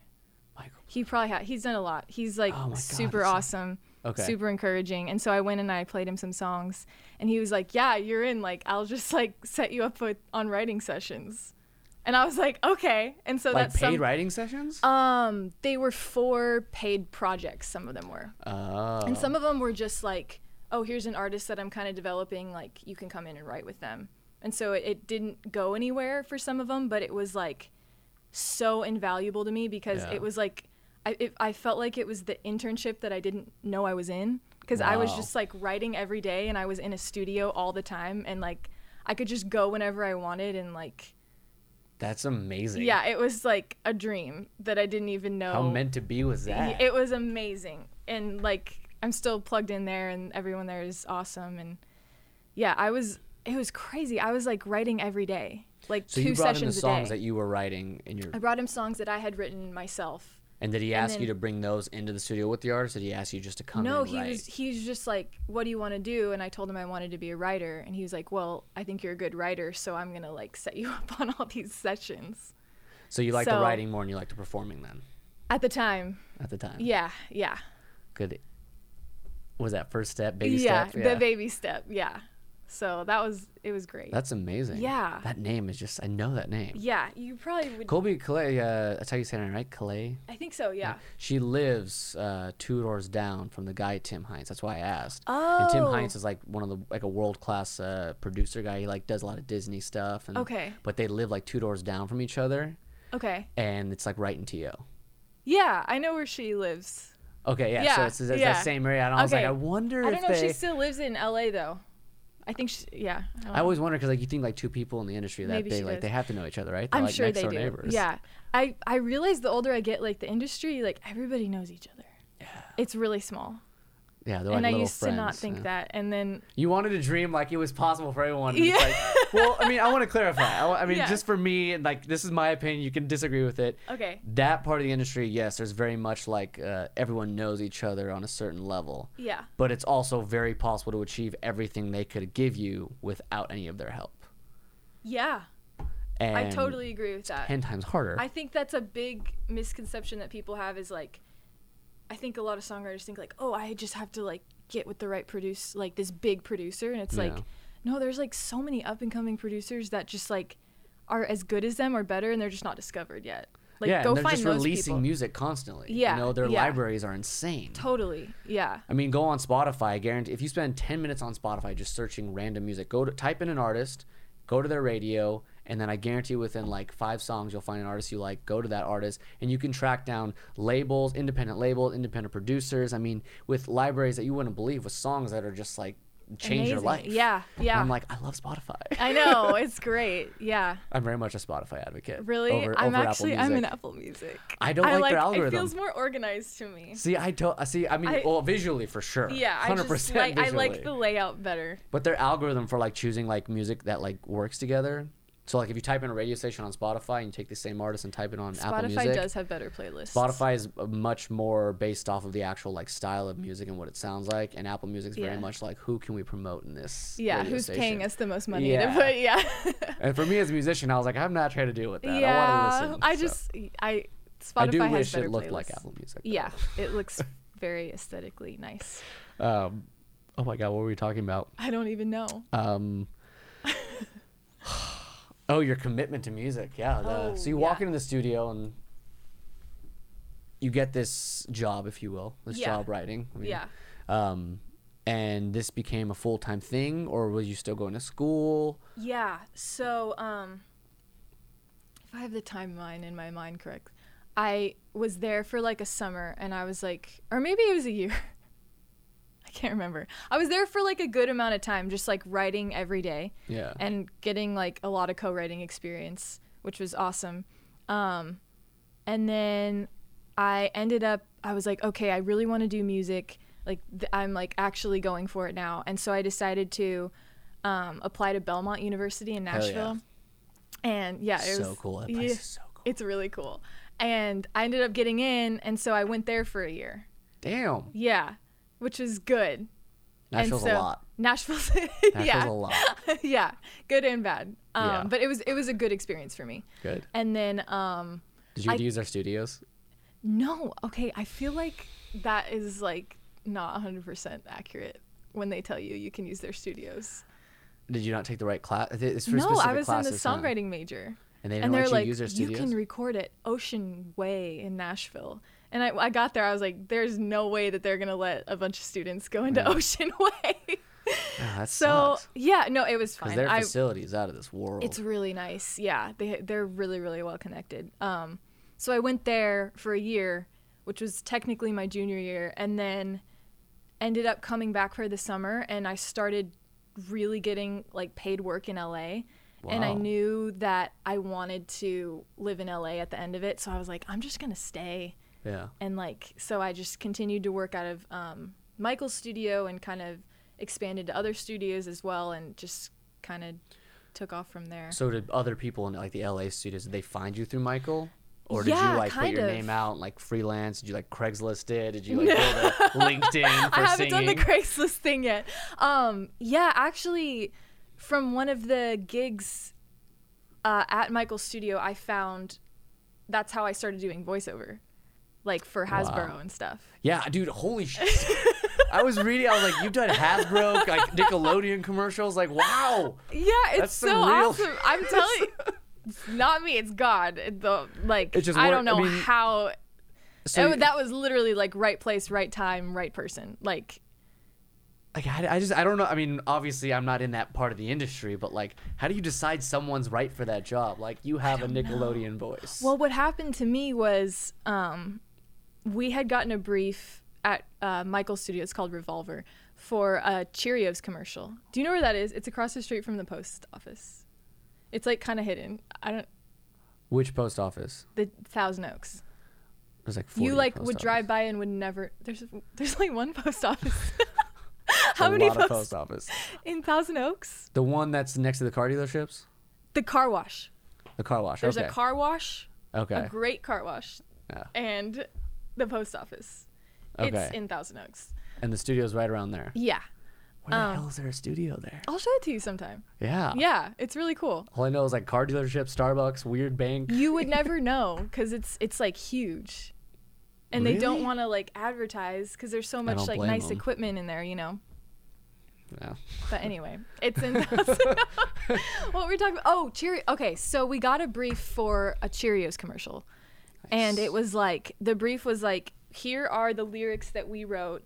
[SPEAKER 1] Michael.
[SPEAKER 2] He probably had. He's done a lot. He's like oh God, super awesome. Okay. Super encouraging. And so I went and I played him some songs, and he was like, "Yeah, you're in. Like, I'll just like set you up with on writing sessions." And I was like, okay. And so
[SPEAKER 1] like
[SPEAKER 2] that's
[SPEAKER 1] paid
[SPEAKER 2] some,
[SPEAKER 1] writing sessions.
[SPEAKER 2] Um, they were for paid projects. Some of them were.
[SPEAKER 1] Oh.
[SPEAKER 2] And some of them were just like, oh, here's an artist that I'm kind of developing. Like, you can come in and write with them. And so it, it, didn't go anywhere for some of them, but it was like so invaluable to me because yeah. it was like I it, I felt like it was the internship that I didn't know I was in because wow. I was just like writing every day and I was in a studio all the time and like I could just go whenever I wanted and like
[SPEAKER 1] that's amazing.
[SPEAKER 2] Yeah, it was like a dream that I didn't even know.
[SPEAKER 1] How meant to be was that?
[SPEAKER 2] It was amazing. And like I'm still plugged in there and everyone there is awesome and yeah, I was it was crazy. I was like writing every day. Like
[SPEAKER 1] so
[SPEAKER 2] two
[SPEAKER 1] you brought
[SPEAKER 2] sessions
[SPEAKER 1] him the songs that you were writing in your
[SPEAKER 2] I brought him songs that I had written myself
[SPEAKER 1] and did he ask then, you to bring those into the studio with the artist? Did he ask you just to come?
[SPEAKER 2] No,
[SPEAKER 1] he
[SPEAKER 2] write? was he was just like, "What do you want to do?" And I told him I wanted to be a writer, and he was like, "Well, I think you're a good writer, so I'm gonna like set you up on all these sessions."
[SPEAKER 1] So you like so, the writing more than you like the performing then?
[SPEAKER 2] At the time.
[SPEAKER 1] At the time.
[SPEAKER 2] Yeah, yeah.
[SPEAKER 1] Good. Was that first step, baby
[SPEAKER 2] yeah,
[SPEAKER 1] step?
[SPEAKER 2] Yeah, the baby step. Yeah. So that was it was great.
[SPEAKER 1] That's amazing.
[SPEAKER 2] Yeah.
[SPEAKER 1] That name is just I know that name.
[SPEAKER 2] Yeah, you probably would.
[SPEAKER 1] Colbie Caillat, uh, that's how you say it, right? Caillat.
[SPEAKER 2] I think so. Yeah.
[SPEAKER 1] She lives uh, two doors down from the guy Tim Heinz. That's why I asked.
[SPEAKER 2] Oh.
[SPEAKER 1] And Tim Heinz is like one of the like a world class uh, producer guy. He like does a lot of Disney stuff. And,
[SPEAKER 2] okay.
[SPEAKER 1] But they live like two doors down from each other.
[SPEAKER 2] Okay.
[SPEAKER 1] And it's like right in TO.
[SPEAKER 2] Yeah, I know where she lives.
[SPEAKER 1] Okay, yeah. yeah so it's, it's yeah. that same area. And I was okay. like, I wonder
[SPEAKER 2] I
[SPEAKER 1] don't
[SPEAKER 2] know
[SPEAKER 1] they...
[SPEAKER 2] if she still lives in LA though. I think she, yeah.
[SPEAKER 1] I, I always wonder because like you think like two people in the industry that
[SPEAKER 2] Maybe
[SPEAKER 1] big like
[SPEAKER 2] does.
[SPEAKER 1] they have to know each other, right? They're
[SPEAKER 2] I'm
[SPEAKER 1] like
[SPEAKER 2] sure
[SPEAKER 1] next
[SPEAKER 2] they
[SPEAKER 1] door
[SPEAKER 2] do.
[SPEAKER 1] neighbors.
[SPEAKER 2] Yeah. I I realize the older I get, like the industry, like everybody knows each other.
[SPEAKER 1] Yeah.
[SPEAKER 2] It's really small.
[SPEAKER 1] Yeah, they're
[SPEAKER 2] and
[SPEAKER 1] like
[SPEAKER 2] I
[SPEAKER 1] little
[SPEAKER 2] used to not think
[SPEAKER 1] yeah.
[SPEAKER 2] that. And then
[SPEAKER 1] You wanted to dream like it was possible for everyone.
[SPEAKER 2] Yeah.
[SPEAKER 1] like- well, I mean, I want to clarify. I, I mean,
[SPEAKER 2] Yeah.
[SPEAKER 1] just for me, and like this is my opinion. You can disagree with it.
[SPEAKER 2] okay.
[SPEAKER 1] That part of the industry, yes, there's very much like uh, everyone knows each other on a certain level,
[SPEAKER 2] Yeah.
[SPEAKER 1] but it's also very possible to achieve everything they could give you without any of their help.
[SPEAKER 2] Yeah.
[SPEAKER 1] And
[SPEAKER 2] I totally agree with that.
[SPEAKER 1] ten times harder.
[SPEAKER 2] I think that's a big misconception that people have is like I think a lot of songwriters think like, "Oh, I just have to like get with the right produce like this big producer." And it's
[SPEAKER 1] Yeah.
[SPEAKER 2] like no, there's like so many up and coming producers that just like are as good as them or better and they're just not discovered yet. Like
[SPEAKER 1] yeah,
[SPEAKER 2] go
[SPEAKER 1] and they're just releasing
[SPEAKER 2] people.
[SPEAKER 1] music constantly.
[SPEAKER 2] Yeah,
[SPEAKER 1] you know their
[SPEAKER 2] yeah.
[SPEAKER 1] libraries are insane.
[SPEAKER 2] Totally. Yeah.
[SPEAKER 1] I mean, go on Spotify. I guarantee if you spend 10 minutes on Spotify just searching random music, go to type in an artist, go to their radio, and then I guarantee within like five songs you'll find an artist you like. Go to that artist, and you can track down labels, independent labels, independent producers. I mean, with libraries that you wouldn't believe, with songs that are just like change your life.
[SPEAKER 2] Yeah.
[SPEAKER 1] And
[SPEAKER 2] Yeah.
[SPEAKER 1] I'm like, I love Spotify.
[SPEAKER 2] I know, it's great. Yeah.
[SPEAKER 1] I'm very much a Spotify advocate.
[SPEAKER 2] Really?
[SPEAKER 1] Over,
[SPEAKER 2] I'm
[SPEAKER 1] over
[SPEAKER 2] actually I'm in Apple Music.
[SPEAKER 1] I don't like their algorithm.
[SPEAKER 2] It feels more organized to me.
[SPEAKER 1] See, I to- see. I mean,
[SPEAKER 2] I-
[SPEAKER 1] well, visually for sure.
[SPEAKER 2] Yeah,
[SPEAKER 1] hundred percent.
[SPEAKER 2] like I like the layout better.
[SPEAKER 1] But their algorithm for like choosing like music that like works together. So like if you type in a radio station on Spotify and you take the same artist and type it on Apple
[SPEAKER 2] Spotify
[SPEAKER 1] Music,
[SPEAKER 2] does have better playlists.
[SPEAKER 1] Spotify is uh, much more based off of the actual like style of music and what it sounds like, and Apple Music's very
[SPEAKER 2] Yeah.
[SPEAKER 1] much like who can we promote in this?
[SPEAKER 2] Yeah, who's paying us the most money
[SPEAKER 1] Yeah.
[SPEAKER 2] to put yeah.
[SPEAKER 1] And for me as a musician, I was like, I'm not trying to deal with that. I
[SPEAKER 2] yeah.
[SPEAKER 1] to listen.
[SPEAKER 2] I
[SPEAKER 1] so.
[SPEAKER 2] just I Spotify
[SPEAKER 1] I do
[SPEAKER 2] has
[SPEAKER 1] wish
[SPEAKER 2] better
[SPEAKER 1] it looked
[SPEAKER 2] playlists.
[SPEAKER 1] like Apple Music. though.
[SPEAKER 2] Yeah, it looks very aesthetically nice.
[SPEAKER 1] Um, oh my God, what were we talking about?
[SPEAKER 2] I don't even know.
[SPEAKER 1] Um, oh, your commitment to music. Yeah. the-
[SPEAKER 2] Oh,
[SPEAKER 1] so you walk
[SPEAKER 2] yeah.
[SPEAKER 1] into the studio and you get this job, if you will, this
[SPEAKER 2] Yeah.
[SPEAKER 1] job writing. I mean,
[SPEAKER 2] yeah.
[SPEAKER 1] Um, and this became a full time thing, or was you still going to school?
[SPEAKER 2] Yeah. So, um, if I have the timeline in my mind correct, I was there for like a summer, and I was like, or maybe it was a year. Can't remember. I was there for like a good amount of time, just like writing every day
[SPEAKER 1] Yeah.
[SPEAKER 2] and getting like a lot of co-writing experience, which was awesome. Um, and then I ended up. I was like, okay, I really want to do music. Like th- I'm like actually going for it now, and so I decided to um, apply to Belmont University in
[SPEAKER 1] Hell yeah.
[SPEAKER 2] Nashville. And yeah, it
[SPEAKER 1] so
[SPEAKER 2] was
[SPEAKER 1] cool. That
[SPEAKER 2] yeah,
[SPEAKER 1] place is so cool.
[SPEAKER 2] It's really cool. And I ended up getting in, and so I went there for a year.
[SPEAKER 1] Damn.
[SPEAKER 2] Yeah, which was good.
[SPEAKER 1] Nashville's
[SPEAKER 2] so,
[SPEAKER 1] a lot.
[SPEAKER 2] Nashville's,
[SPEAKER 1] Nashville's
[SPEAKER 2] yeah,
[SPEAKER 1] a lot.
[SPEAKER 2] yeah, good and bad. Um,
[SPEAKER 1] Yeah.
[SPEAKER 2] but it was it was a good experience for me.
[SPEAKER 1] Good.
[SPEAKER 2] And then um,
[SPEAKER 1] Did you
[SPEAKER 2] I-
[SPEAKER 1] use their studios?
[SPEAKER 2] no, okay, I feel like that is like not 100% accurate when they tell you you can use their studios.
[SPEAKER 1] Did you not take the right class? It's for
[SPEAKER 2] no, I was in the
[SPEAKER 1] classes, huh?
[SPEAKER 2] songwriting major.
[SPEAKER 1] And they didn't
[SPEAKER 2] and
[SPEAKER 1] let you
[SPEAKER 2] like,
[SPEAKER 1] use their studios.
[SPEAKER 2] you can record at Ocean Way in Nashville. And I, I got there, I was like, there's no way that they're gonna let a bunch of students go into
[SPEAKER 1] Yeah.
[SPEAKER 2] Ocean Way. So
[SPEAKER 1] sucks.
[SPEAKER 2] yeah, no, it was fine.
[SPEAKER 1] their
[SPEAKER 2] I,
[SPEAKER 1] facility is out of this world.
[SPEAKER 2] It's really nice. Yeah, they they're really really well connected. Um, so I went there for a year, which was technically my junior year, and then ended up coming back for the summer, and I started really getting like paid work in LA. And I knew that I wanted to live in LA at the end of it, so I was like, I'm just gonna stay
[SPEAKER 1] yeah.
[SPEAKER 2] and like so i just continued to work out of um, michael's studio and kind of expanded to other studios as well and just kind of took off from there
[SPEAKER 1] So did other people in like the LA studios? Did they find you through Michael, or did
[SPEAKER 2] Yeah,
[SPEAKER 1] you like put your
[SPEAKER 2] of.
[SPEAKER 1] name out and, like freelance? Did you like Craigslist it? Did you like go to LinkedIn for
[SPEAKER 2] i haven't done the craigslist thing yet um, yeah actually from one of the gigs uh, at michael's studio i found that's how i started doing voiceover like for hasbro
[SPEAKER 1] Wow.
[SPEAKER 2] and stuff
[SPEAKER 1] yeah, dude, holy shit! I was reading. I was like, you've done Hasbro, like Nickelodeon commercials. Like, wow.
[SPEAKER 2] yeah it's
[SPEAKER 1] That's
[SPEAKER 2] so
[SPEAKER 1] real-
[SPEAKER 2] awesome i'm telling you it's not me it's god It- the like
[SPEAKER 1] It's just
[SPEAKER 2] i don't know
[SPEAKER 1] I mean,
[SPEAKER 2] how
[SPEAKER 1] So
[SPEAKER 2] Oh, that was literally like right place, right time, right person. Like,
[SPEAKER 1] like I, I just I don't know. I mean, obviously I'm not in that part of the industry, but like, how do you decide someone's right for that job? Like, you have a Nickelodeon voice.
[SPEAKER 2] well, what happened to me was um, we had gotten a brief at uh, Michael's studio. It's called Revolver, for a Cheerios commercial. Do you know where that is? It's across the street from the post office. It's like kind of hidden. I don't.
[SPEAKER 1] Which post office?
[SPEAKER 2] The Thousand Oaks.
[SPEAKER 1] There's like
[SPEAKER 2] you like would
[SPEAKER 1] office.
[SPEAKER 2] drive by and would never. There's there's like one post office.
[SPEAKER 1] How many post, post office
[SPEAKER 2] in Thousand Oaks?
[SPEAKER 1] The one that's next to the car dealerships.
[SPEAKER 2] The car wash.
[SPEAKER 1] The car wash.
[SPEAKER 2] There's
[SPEAKER 1] okay.
[SPEAKER 2] a car wash.
[SPEAKER 1] Okay.
[SPEAKER 2] A great car wash.
[SPEAKER 1] Yeah.
[SPEAKER 2] And the post office.
[SPEAKER 1] Okay.
[SPEAKER 2] It's in Thousand Oaks.
[SPEAKER 1] And the studio's right around there.
[SPEAKER 2] Yeah.
[SPEAKER 1] Where the um, hell is there a studio there?
[SPEAKER 2] I'll show it to you sometime.
[SPEAKER 1] Yeah.
[SPEAKER 2] Yeah, it's really cool.
[SPEAKER 1] All I know is like car dealership, Starbucks, weird bank.
[SPEAKER 2] You would never know because it's it's like huge, and really? they don't want to like advertise because there's so much like nice them. equipment in there, you know.
[SPEAKER 1] Yeah.
[SPEAKER 2] But anyway, it's in. what we're talking about? Oh, Cheerio. Okay, so we got a brief for a Cheerios commercial. And it was like the brief was like, here are the lyrics that we wrote.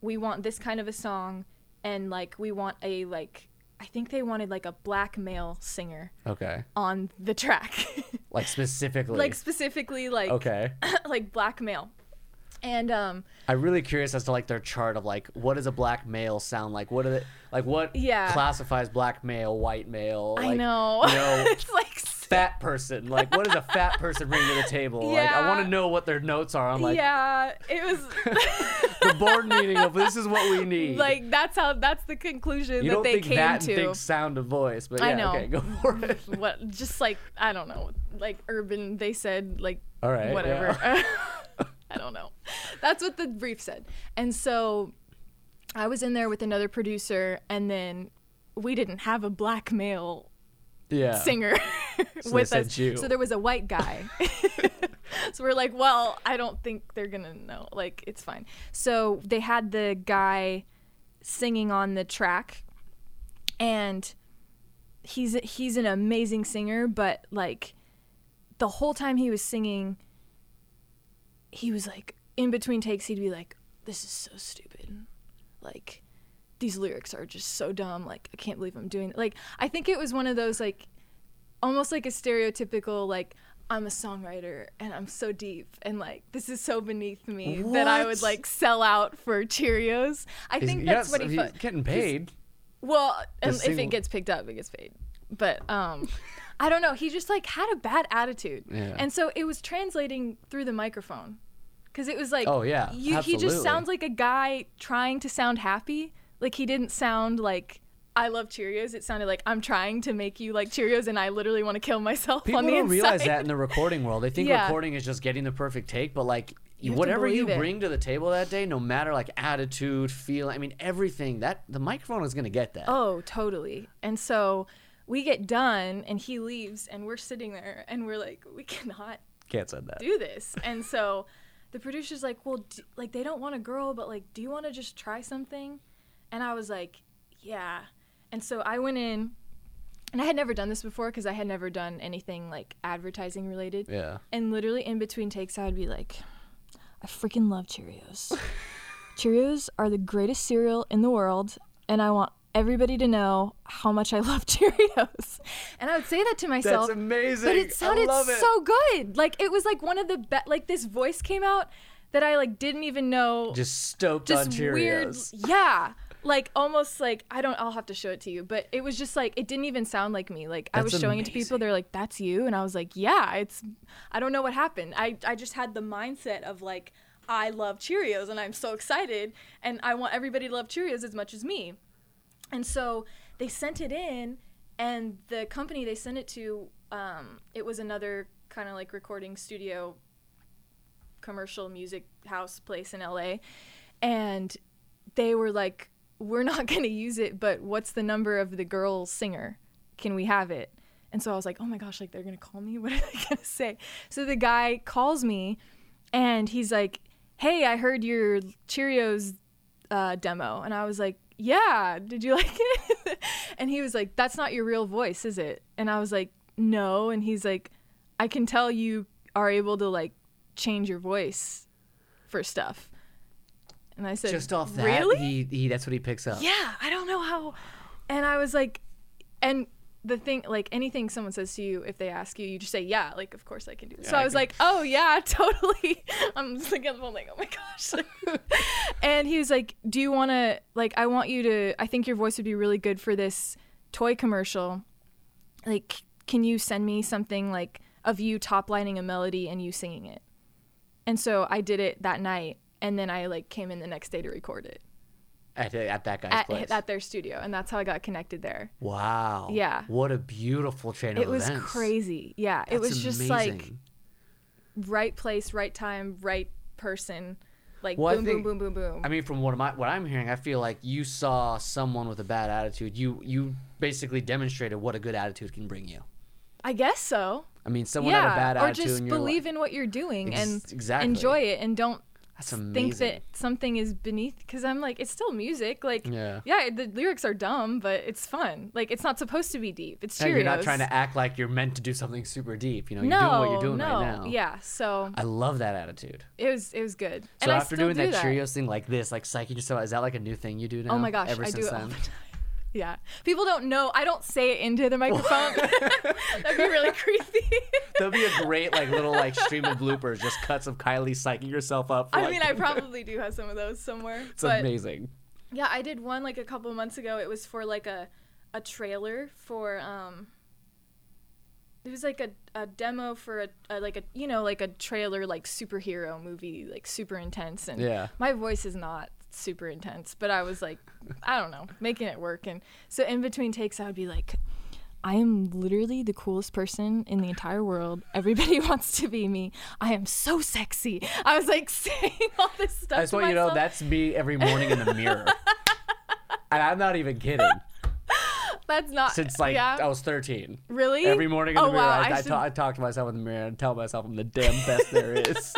[SPEAKER 2] We want this kind of a song, and like we want a like. I think they wanted like a black male singer.
[SPEAKER 1] Okay.
[SPEAKER 2] On the track.
[SPEAKER 1] like specifically.
[SPEAKER 2] Like specifically like.
[SPEAKER 1] Okay.
[SPEAKER 2] like black male. And um,
[SPEAKER 1] I'm really curious as to like their chart of like what does a black male sound like? What are they like? What
[SPEAKER 2] yeah.
[SPEAKER 1] classifies black male, white male?
[SPEAKER 2] Like, I know.
[SPEAKER 1] You know,
[SPEAKER 2] it's like
[SPEAKER 1] fat person. Like what does a fat person bring to the table?
[SPEAKER 2] Yeah.
[SPEAKER 1] Like I want to know what their notes are. I'm like,
[SPEAKER 2] yeah, it was
[SPEAKER 1] the board meeting of this is what we need.
[SPEAKER 2] Like that's how that's the conclusion
[SPEAKER 1] you
[SPEAKER 2] that they came
[SPEAKER 1] that
[SPEAKER 2] to.
[SPEAKER 1] Think sound of voice, but yeah,
[SPEAKER 2] I know.
[SPEAKER 1] okay, go for it.
[SPEAKER 2] what just like I don't know, like urban. They said like
[SPEAKER 1] all right,
[SPEAKER 2] whatever.
[SPEAKER 1] Yeah.
[SPEAKER 2] I don't know. That's what the brief said. And so I was in there with another producer, and then we didn't have a black male
[SPEAKER 1] yeah.
[SPEAKER 2] singer
[SPEAKER 1] so
[SPEAKER 2] with us.
[SPEAKER 1] You.
[SPEAKER 2] So there was a white guy. so we're like, well, I don't think they're gonna know. Like, it's fine. So they had the guy singing on the track, and he's he's an amazing singer, but like the whole time he was singing he was like in between takes he'd be like this is so stupid like these lyrics are just so dumb like i can't believe i'm doing it. like i think it was one of those like almost like a stereotypical like i'm a songwriter and i'm so deep and like this is so beneath me
[SPEAKER 1] what?
[SPEAKER 2] that i would like sell out for cheerios. I
[SPEAKER 1] he's,
[SPEAKER 2] think that's
[SPEAKER 1] yes,
[SPEAKER 2] what he
[SPEAKER 1] he's getting paid.
[SPEAKER 2] Well and if it gets picked up it gets paid. But um i don't know he just like had a bad attitude.
[SPEAKER 1] Yeah.
[SPEAKER 2] and so it was translating through the microphone. Because it was like
[SPEAKER 1] oh yeah
[SPEAKER 2] you, he just sounds like a guy trying to sound happy like he didn't sound like I love Cheerios. It sounded like I'm trying to make you like Cheerios, and I literally want to kill myself
[SPEAKER 1] People
[SPEAKER 2] on the
[SPEAKER 1] don't
[SPEAKER 2] inside.
[SPEAKER 1] realize that in the recording world. They think
[SPEAKER 2] Yeah.
[SPEAKER 1] recording is just getting the perfect take, but like
[SPEAKER 2] You
[SPEAKER 1] whatever you
[SPEAKER 2] it.
[SPEAKER 1] bring to the table that day, no matter like attitude, feel, I mean everything that the microphone is gonna get that.
[SPEAKER 2] Oh, totally. And so we get done, and he leaves, and we're sitting there, and we're like, we cannot
[SPEAKER 1] Can't say that.
[SPEAKER 2] do this. And so the producer's like, well, d like they don't want a girl, but like, do you want to just try something? And I was like, yeah. And so I went in, and I had never done this before because I had never done anything like advertising related.
[SPEAKER 1] Yeah.
[SPEAKER 2] And literally in between takes, I would be like, I freaking love Cheerios. Cheerios are the greatest cereal in the world, and I want everybody to know how much I love Cheerios. And I would say that to myself.
[SPEAKER 1] That's amazing.
[SPEAKER 2] But it sounded
[SPEAKER 1] it.
[SPEAKER 2] so good. Like it was like one of the best. Like this voice came out that I like didn't even know.
[SPEAKER 1] Just stoked
[SPEAKER 2] just
[SPEAKER 1] on Cheerios.
[SPEAKER 2] weird. Yeah. Like almost like I don't. I'll have to show it to you. But it was just like it didn't even sound like me. Like I
[SPEAKER 1] That's
[SPEAKER 2] was showing it to
[SPEAKER 1] amazing.
[SPEAKER 2] people. They're like, "That's you," and I was like, "Yeah." It's. I don't know what happened. I I just had the mindset of like. I love Cheerios and I'm so excited and I want everybody to love Cheerios as much as me. And so they sent it in, and the company they sent it to, um, it was another kind of like recording studio, commercial music house place in LA. And they were like, We're not going to use it, but what's the number of the girl singer? Can we have it? And so I was like, Oh my gosh, like they're going to call me? What are they going to say? So the guy calls me, and he's like, Hey, I heard your Cheerios uh, demo. And I was like, yeah, did you like it? and he was like, that's not your real voice, is it? And I was like, no. And he's like, I can tell you are able to like change your voice for stuff. And I said,
[SPEAKER 1] Just off that,
[SPEAKER 2] really?
[SPEAKER 1] he, he that's what he picks up.
[SPEAKER 2] Yeah, I don't know how. And I was like, and the thing like anything someone says to you if they ask you you just say yeah like of course i can do this yeah, so i, I was like oh yeah totally i'm just the phone like oh my gosh and he was like do you want to like i want you to i think your voice would be really good for this toy commercial like can you send me something like of you top lining a melody and you singing it and so i did it that night and then i like came in the next day to record it
[SPEAKER 1] at, at that guy's
[SPEAKER 2] at,
[SPEAKER 1] place.
[SPEAKER 2] At their studio, and that's how I got connected there.
[SPEAKER 1] Wow.
[SPEAKER 2] Yeah.
[SPEAKER 1] What a beautiful chain
[SPEAKER 2] it
[SPEAKER 1] of events.
[SPEAKER 2] It was crazy. Yeah. That's it was just amazing. like right place, right time, right person. Like well, boom, think, boom, boom, boom, boom.
[SPEAKER 1] I mean, from what I what I'm hearing, I feel like you saw someone with a bad attitude. You you basically demonstrated what a good attitude can bring you.
[SPEAKER 2] I guess so.
[SPEAKER 1] I mean, someone yeah, had a bad attitude.
[SPEAKER 2] Or just believe like, in what you're doing ex- and exactly. enjoy it, and don't
[SPEAKER 1] that's amazing.
[SPEAKER 2] think that something is beneath because I'm like it's still music. Like yeah, yeah, the lyrics are dumb, but it's fun. Like it's not supposed to be deep. It's Cheerios.
[SPEAKER 1] you're not trying to act like you're meant to do something super deep. You know, no, you're doing what you're doing
[SPEAKER 2] no.
[SPEAKER 1] right now.
[SPEAKER 2] Yeah, so
[SPEAKER 1] I love that attitude.
[SPEAKER 2] It was it was good.
[SPEAKER 1] So
[SPEAKER 2] and
[SPEAKER 1] after doing
[SPEAKER 2] do
[SPEAKER 1] that, that Cheerios thing like this, like psyching yourself, is that like a new thing you do now?
[SPEAKER 2] Oh my gosh,
[SPEAKER 1] Ever
[SPEAKER 2] I
[SPEAKER 1] since
[SPEAKER 2] do it
[SPEAKER 1] then?
[SPEAKER 2] all the time. Yeah. People don't know. I don't say it into the microphone. That'd be really creepy.
[SPEAKER 1] That'd be a great like little like stream of bloopers, just cuts of Kylie psyching herself up. For,
[SPEAKER 2] I
[SPEAKER 1] like,
[SPEAKER 2] mean, I probably do have some of those somewhere.
[SPEAKER 1] It's amazing.
[SPEAKER 2] Yeah, I did one like a couple of months ago. It was for like a a trailer for um it was like a, a demo for a, a, like a you know like a trailer like superhero movie like super intense and
[SPEAKER 1] yeah
[SPEAKER 2] my voice is not super intense, but I was like, I don't know, making it work. And so in between takes, I would be like, I am literally the coolest person in the entire world. Everybody wants to be me. I am so sexy. I was like saying all this stuff.
[SPEAKER 1] I just want you to know that's me every morning in the mirror. and I'm not even kidding.
[SPEAKER 2] That's not
[SPEAKER 1] since like
[SPEAKER 2] yeah.
[SPEAKER 1] I was 13.
[SPEAKER 2] Really?
[SPEAKER 1] Every morning in
[SPEAKER 2] oh,
[SPEAKER 1] the mirror,
[SPEAKER 2] wow.
[SPEAKER 1] I, I, I, ta- I talk to myself in the mirror and tell myself I'm the damn best there is.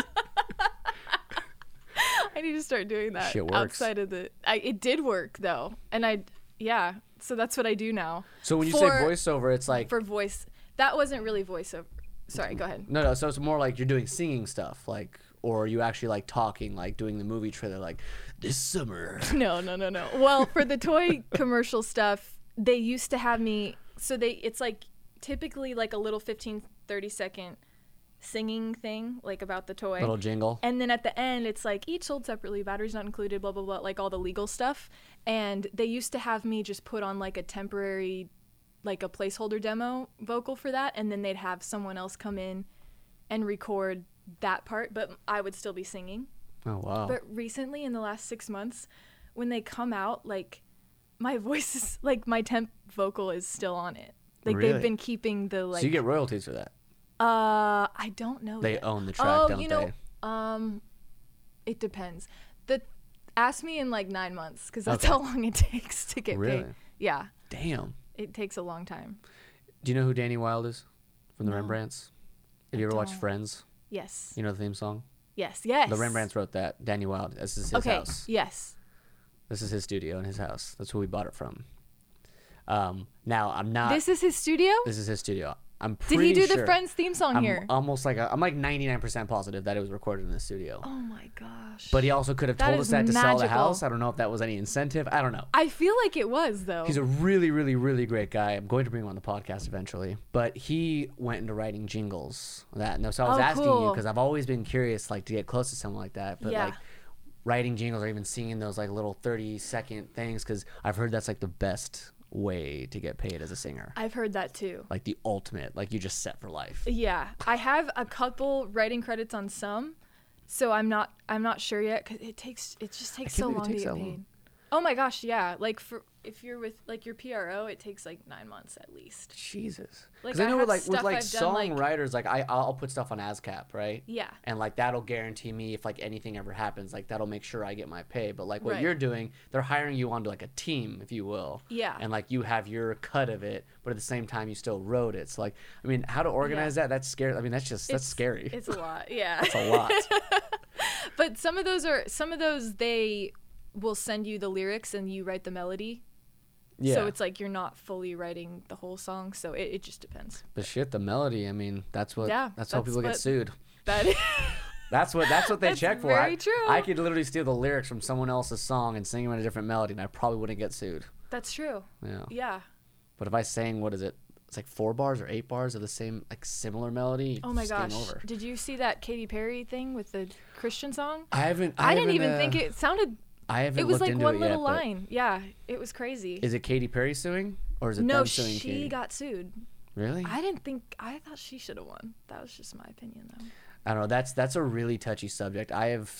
[SPEAKER 2] I need to start doing that
[SPEAKER 1] Shit works.
[SPEAKER 2] outside of the. I, it did work though, and I yeah. So that's what I do now.
[SPEAKER 1] So when you for, say voiceover, it's like
[SPEAKER 2] for voice. That wasn't really voiceover. Sorry, go ahead.
[SPEAKER 1] No, no. So it's more like you're doing singing stuff, like, or you actually like talking, like doing the movie trailer, like this summer.
[SPEAKER 2] No, no, no, no. Well, for the toy commercial stuff, they used to have me. So they, it's like typically like a little 15, 30 second singing thing like about the toy.
[SPEAKER 1] Little jingle.
[SPEAKER 2] And then at the end it's like each sold separately batteries not included blah blah blah like all the legal stuff. And they used to have me just put on like a temporary like a placeholder demo vocal for that. And then they'd have someone else come in and record that part but i would still be singing.
[SPEAKER 1] Oh wow.
[SPEAKER 2] But recently in the last six months when they come out like my voice is like my temp vocal is still on it. Like really? they've been keeping the like
[SPEAKER 1] so you get royalties for that
[SPEAKER 2] uh, I don't know.
[SPEAKER 1] They
[SPEAKER 2] yet.
[SPEAKER 1] own the track,
[SPEAKER 2] oh,
[SPEAKER 1] don't
[SPEAKER 2] you know, they? Um, it depends. The ask me in like nine months because that's okay. how long it takes to get
[SPEAKER 1] really?
[SPEAKER 2] paid. Yeah.
[SPEAKER 1] Damn.
[SPEAKER 2] It takes a long time.
[SPEAKER 1] Do you know who Danny Wilde is from the no. Rembrandts? Have you ever watched Friends?
[SPEAKER 2] Yes.
[SPEAKER 1] You know the theme song?
[SPEAKER 2] Yes. Yes.
[SPEAKER 1] The Rembrandts wrote that. Danny Wilde. This is his
[SPEAKER 2] okay.
[SPEAKER 1] house.
[SPEAKER 2] Yes.
[SPEAKER 1] This is his studio and his house. That's where we bought it from. Um, now I'm not.
[SPEAKER 2] This is his studio.
[SPEAKER 1] This is his studio. I'm pretty
[SPEAKER 2] Did he do
[SPEAKER 1] sure,
[SPEAKER 2] the Friends theme song
[SPEAKER 1] I'm
[SPEAKER 2] here?
[SPEAKER 1] Almost like i am like 99% positive that it was recorded in the studio.
[SPEAKER 2] Oh my gosh.
[SPEAKER 1] But he also could have
[SPEAKER 2] that
[SPEAKER 1] told us that to sell the house. I don't know if that was any incentive. I don't know.
[SPEAKER 2] I feel like it was though.
[SPEAKER 1] He's a really, really, really great guy. I'm going to bring him on the podcast eventually. But he went into writing jingles. That no, so I was
[SPEAKER 2] oh,
[SPEAKER 1] asking
[SPEAKER 2] cool.
[SPEAKER 1] you because I've always been curious, like to get close to someone like that. But
[SPEAKER 2] yeah.
[SPEAKER 1] like writing jingles or even seeing those like little 30 second things because I've heard that's like the best way to get paid as a singer.
[SPEAKER 2] I've heard that too.
[SPEAKER 1] Like the ultimate, like you just set for life.
[SPEAKER 2] Yeah, I have a couple writing credits on some, so I'm not I'm not sure yet because it takes it just takes so long to get paid. Long. Oh my gosh, yeah. Like for if you're with like your PRO, it takes like nine months at least.
[SPEAKER 1] Jesus. Because like, I know with like with like songwriters, like, like, I I'll put stuff on ASCAP, right?
[SPEAKER 2] Yeah.
[SPEAKER 1] And like that'll guarantee me if like anything ever happens, like that'll make sure I get my pay. But like what
[SPEAKER 2] right.
[SPEAKER 1] you're doing, they're hiring you onto like a team, if you will.
[SPEAKER 2] Yeah.
[SPEAKER 1] And like you have your cut of it, but at the same time you still wrote it. So like I mean, how to organize yeah. that? That's scary. I mean, that's just that's scary.
[SPEAKER 2] It's a lot. Yeah.
[SPEAKER 1] It's a lot.
[SPEAKER 2] but some of those are some of those they will send you the lyrics and you write the melody. Yeah. So it's like you're not fully writing the whole song, so it, it just depends.
[SPEAKER 1] But shit, the melody. I mean, that's what. Yeah. That's, that's how people get sued.
[SPEAKER 2] That. Is
[SPEAKER 1] that's what that's what they
[SPEAKER 2] that's
[SPEAKER 1] check for.
[SPEAKER 2] Very
[SPEAKER 1] I,
[SPEAKER 2] true.
[SPEAKER 1] I could literally steal the lyrics from someone else's song and sing them in a different melody, and I probably wouldn't get sued.
[SPEAKER 2] That's true.
[SPEAKER 1] Yeah.
[SPEAKER 2] Yeah.
[SPEAKER 1] But if I sang, what is it, it's like four bars or eight bars of the same like similar melody.
[SPEAKER 2] Oh my gosh!
[SPEAKER 1] over.
[SPEAKER 2] Did you see that Katy Perry thing with the Christian song?
[SPEAKER 1] I haven't. I,
[SPEAKER 2] I, didn't
[SPEAKER 1] haven't,
[SPEAKER 2] even
[SPEAKER 1] uh,
[SPEAKER 2] think it sounded.
[SPEAKER 1] I haven't.
[SPEAKER 2] It was like one little
[SPEAKER 1] yet,
[SPEAKER 2] line. Yeah, it was crazy.
[SPEAKER 1] Is it Katy Perry suing or is it
[SPEAKER 2] no,
[SPEAKER 1] them suing
[SPEAKER 2] she
[SPEAKER 1] Katy?
[SPEAKER 2] got sued.
[SPEAKER 1] really?
[SPEAKER 2] I didn't think. I thought she should have won. That was just my opinion, though.
[SPEAKER 1] I don't know. That's that's a really touchy subject. I have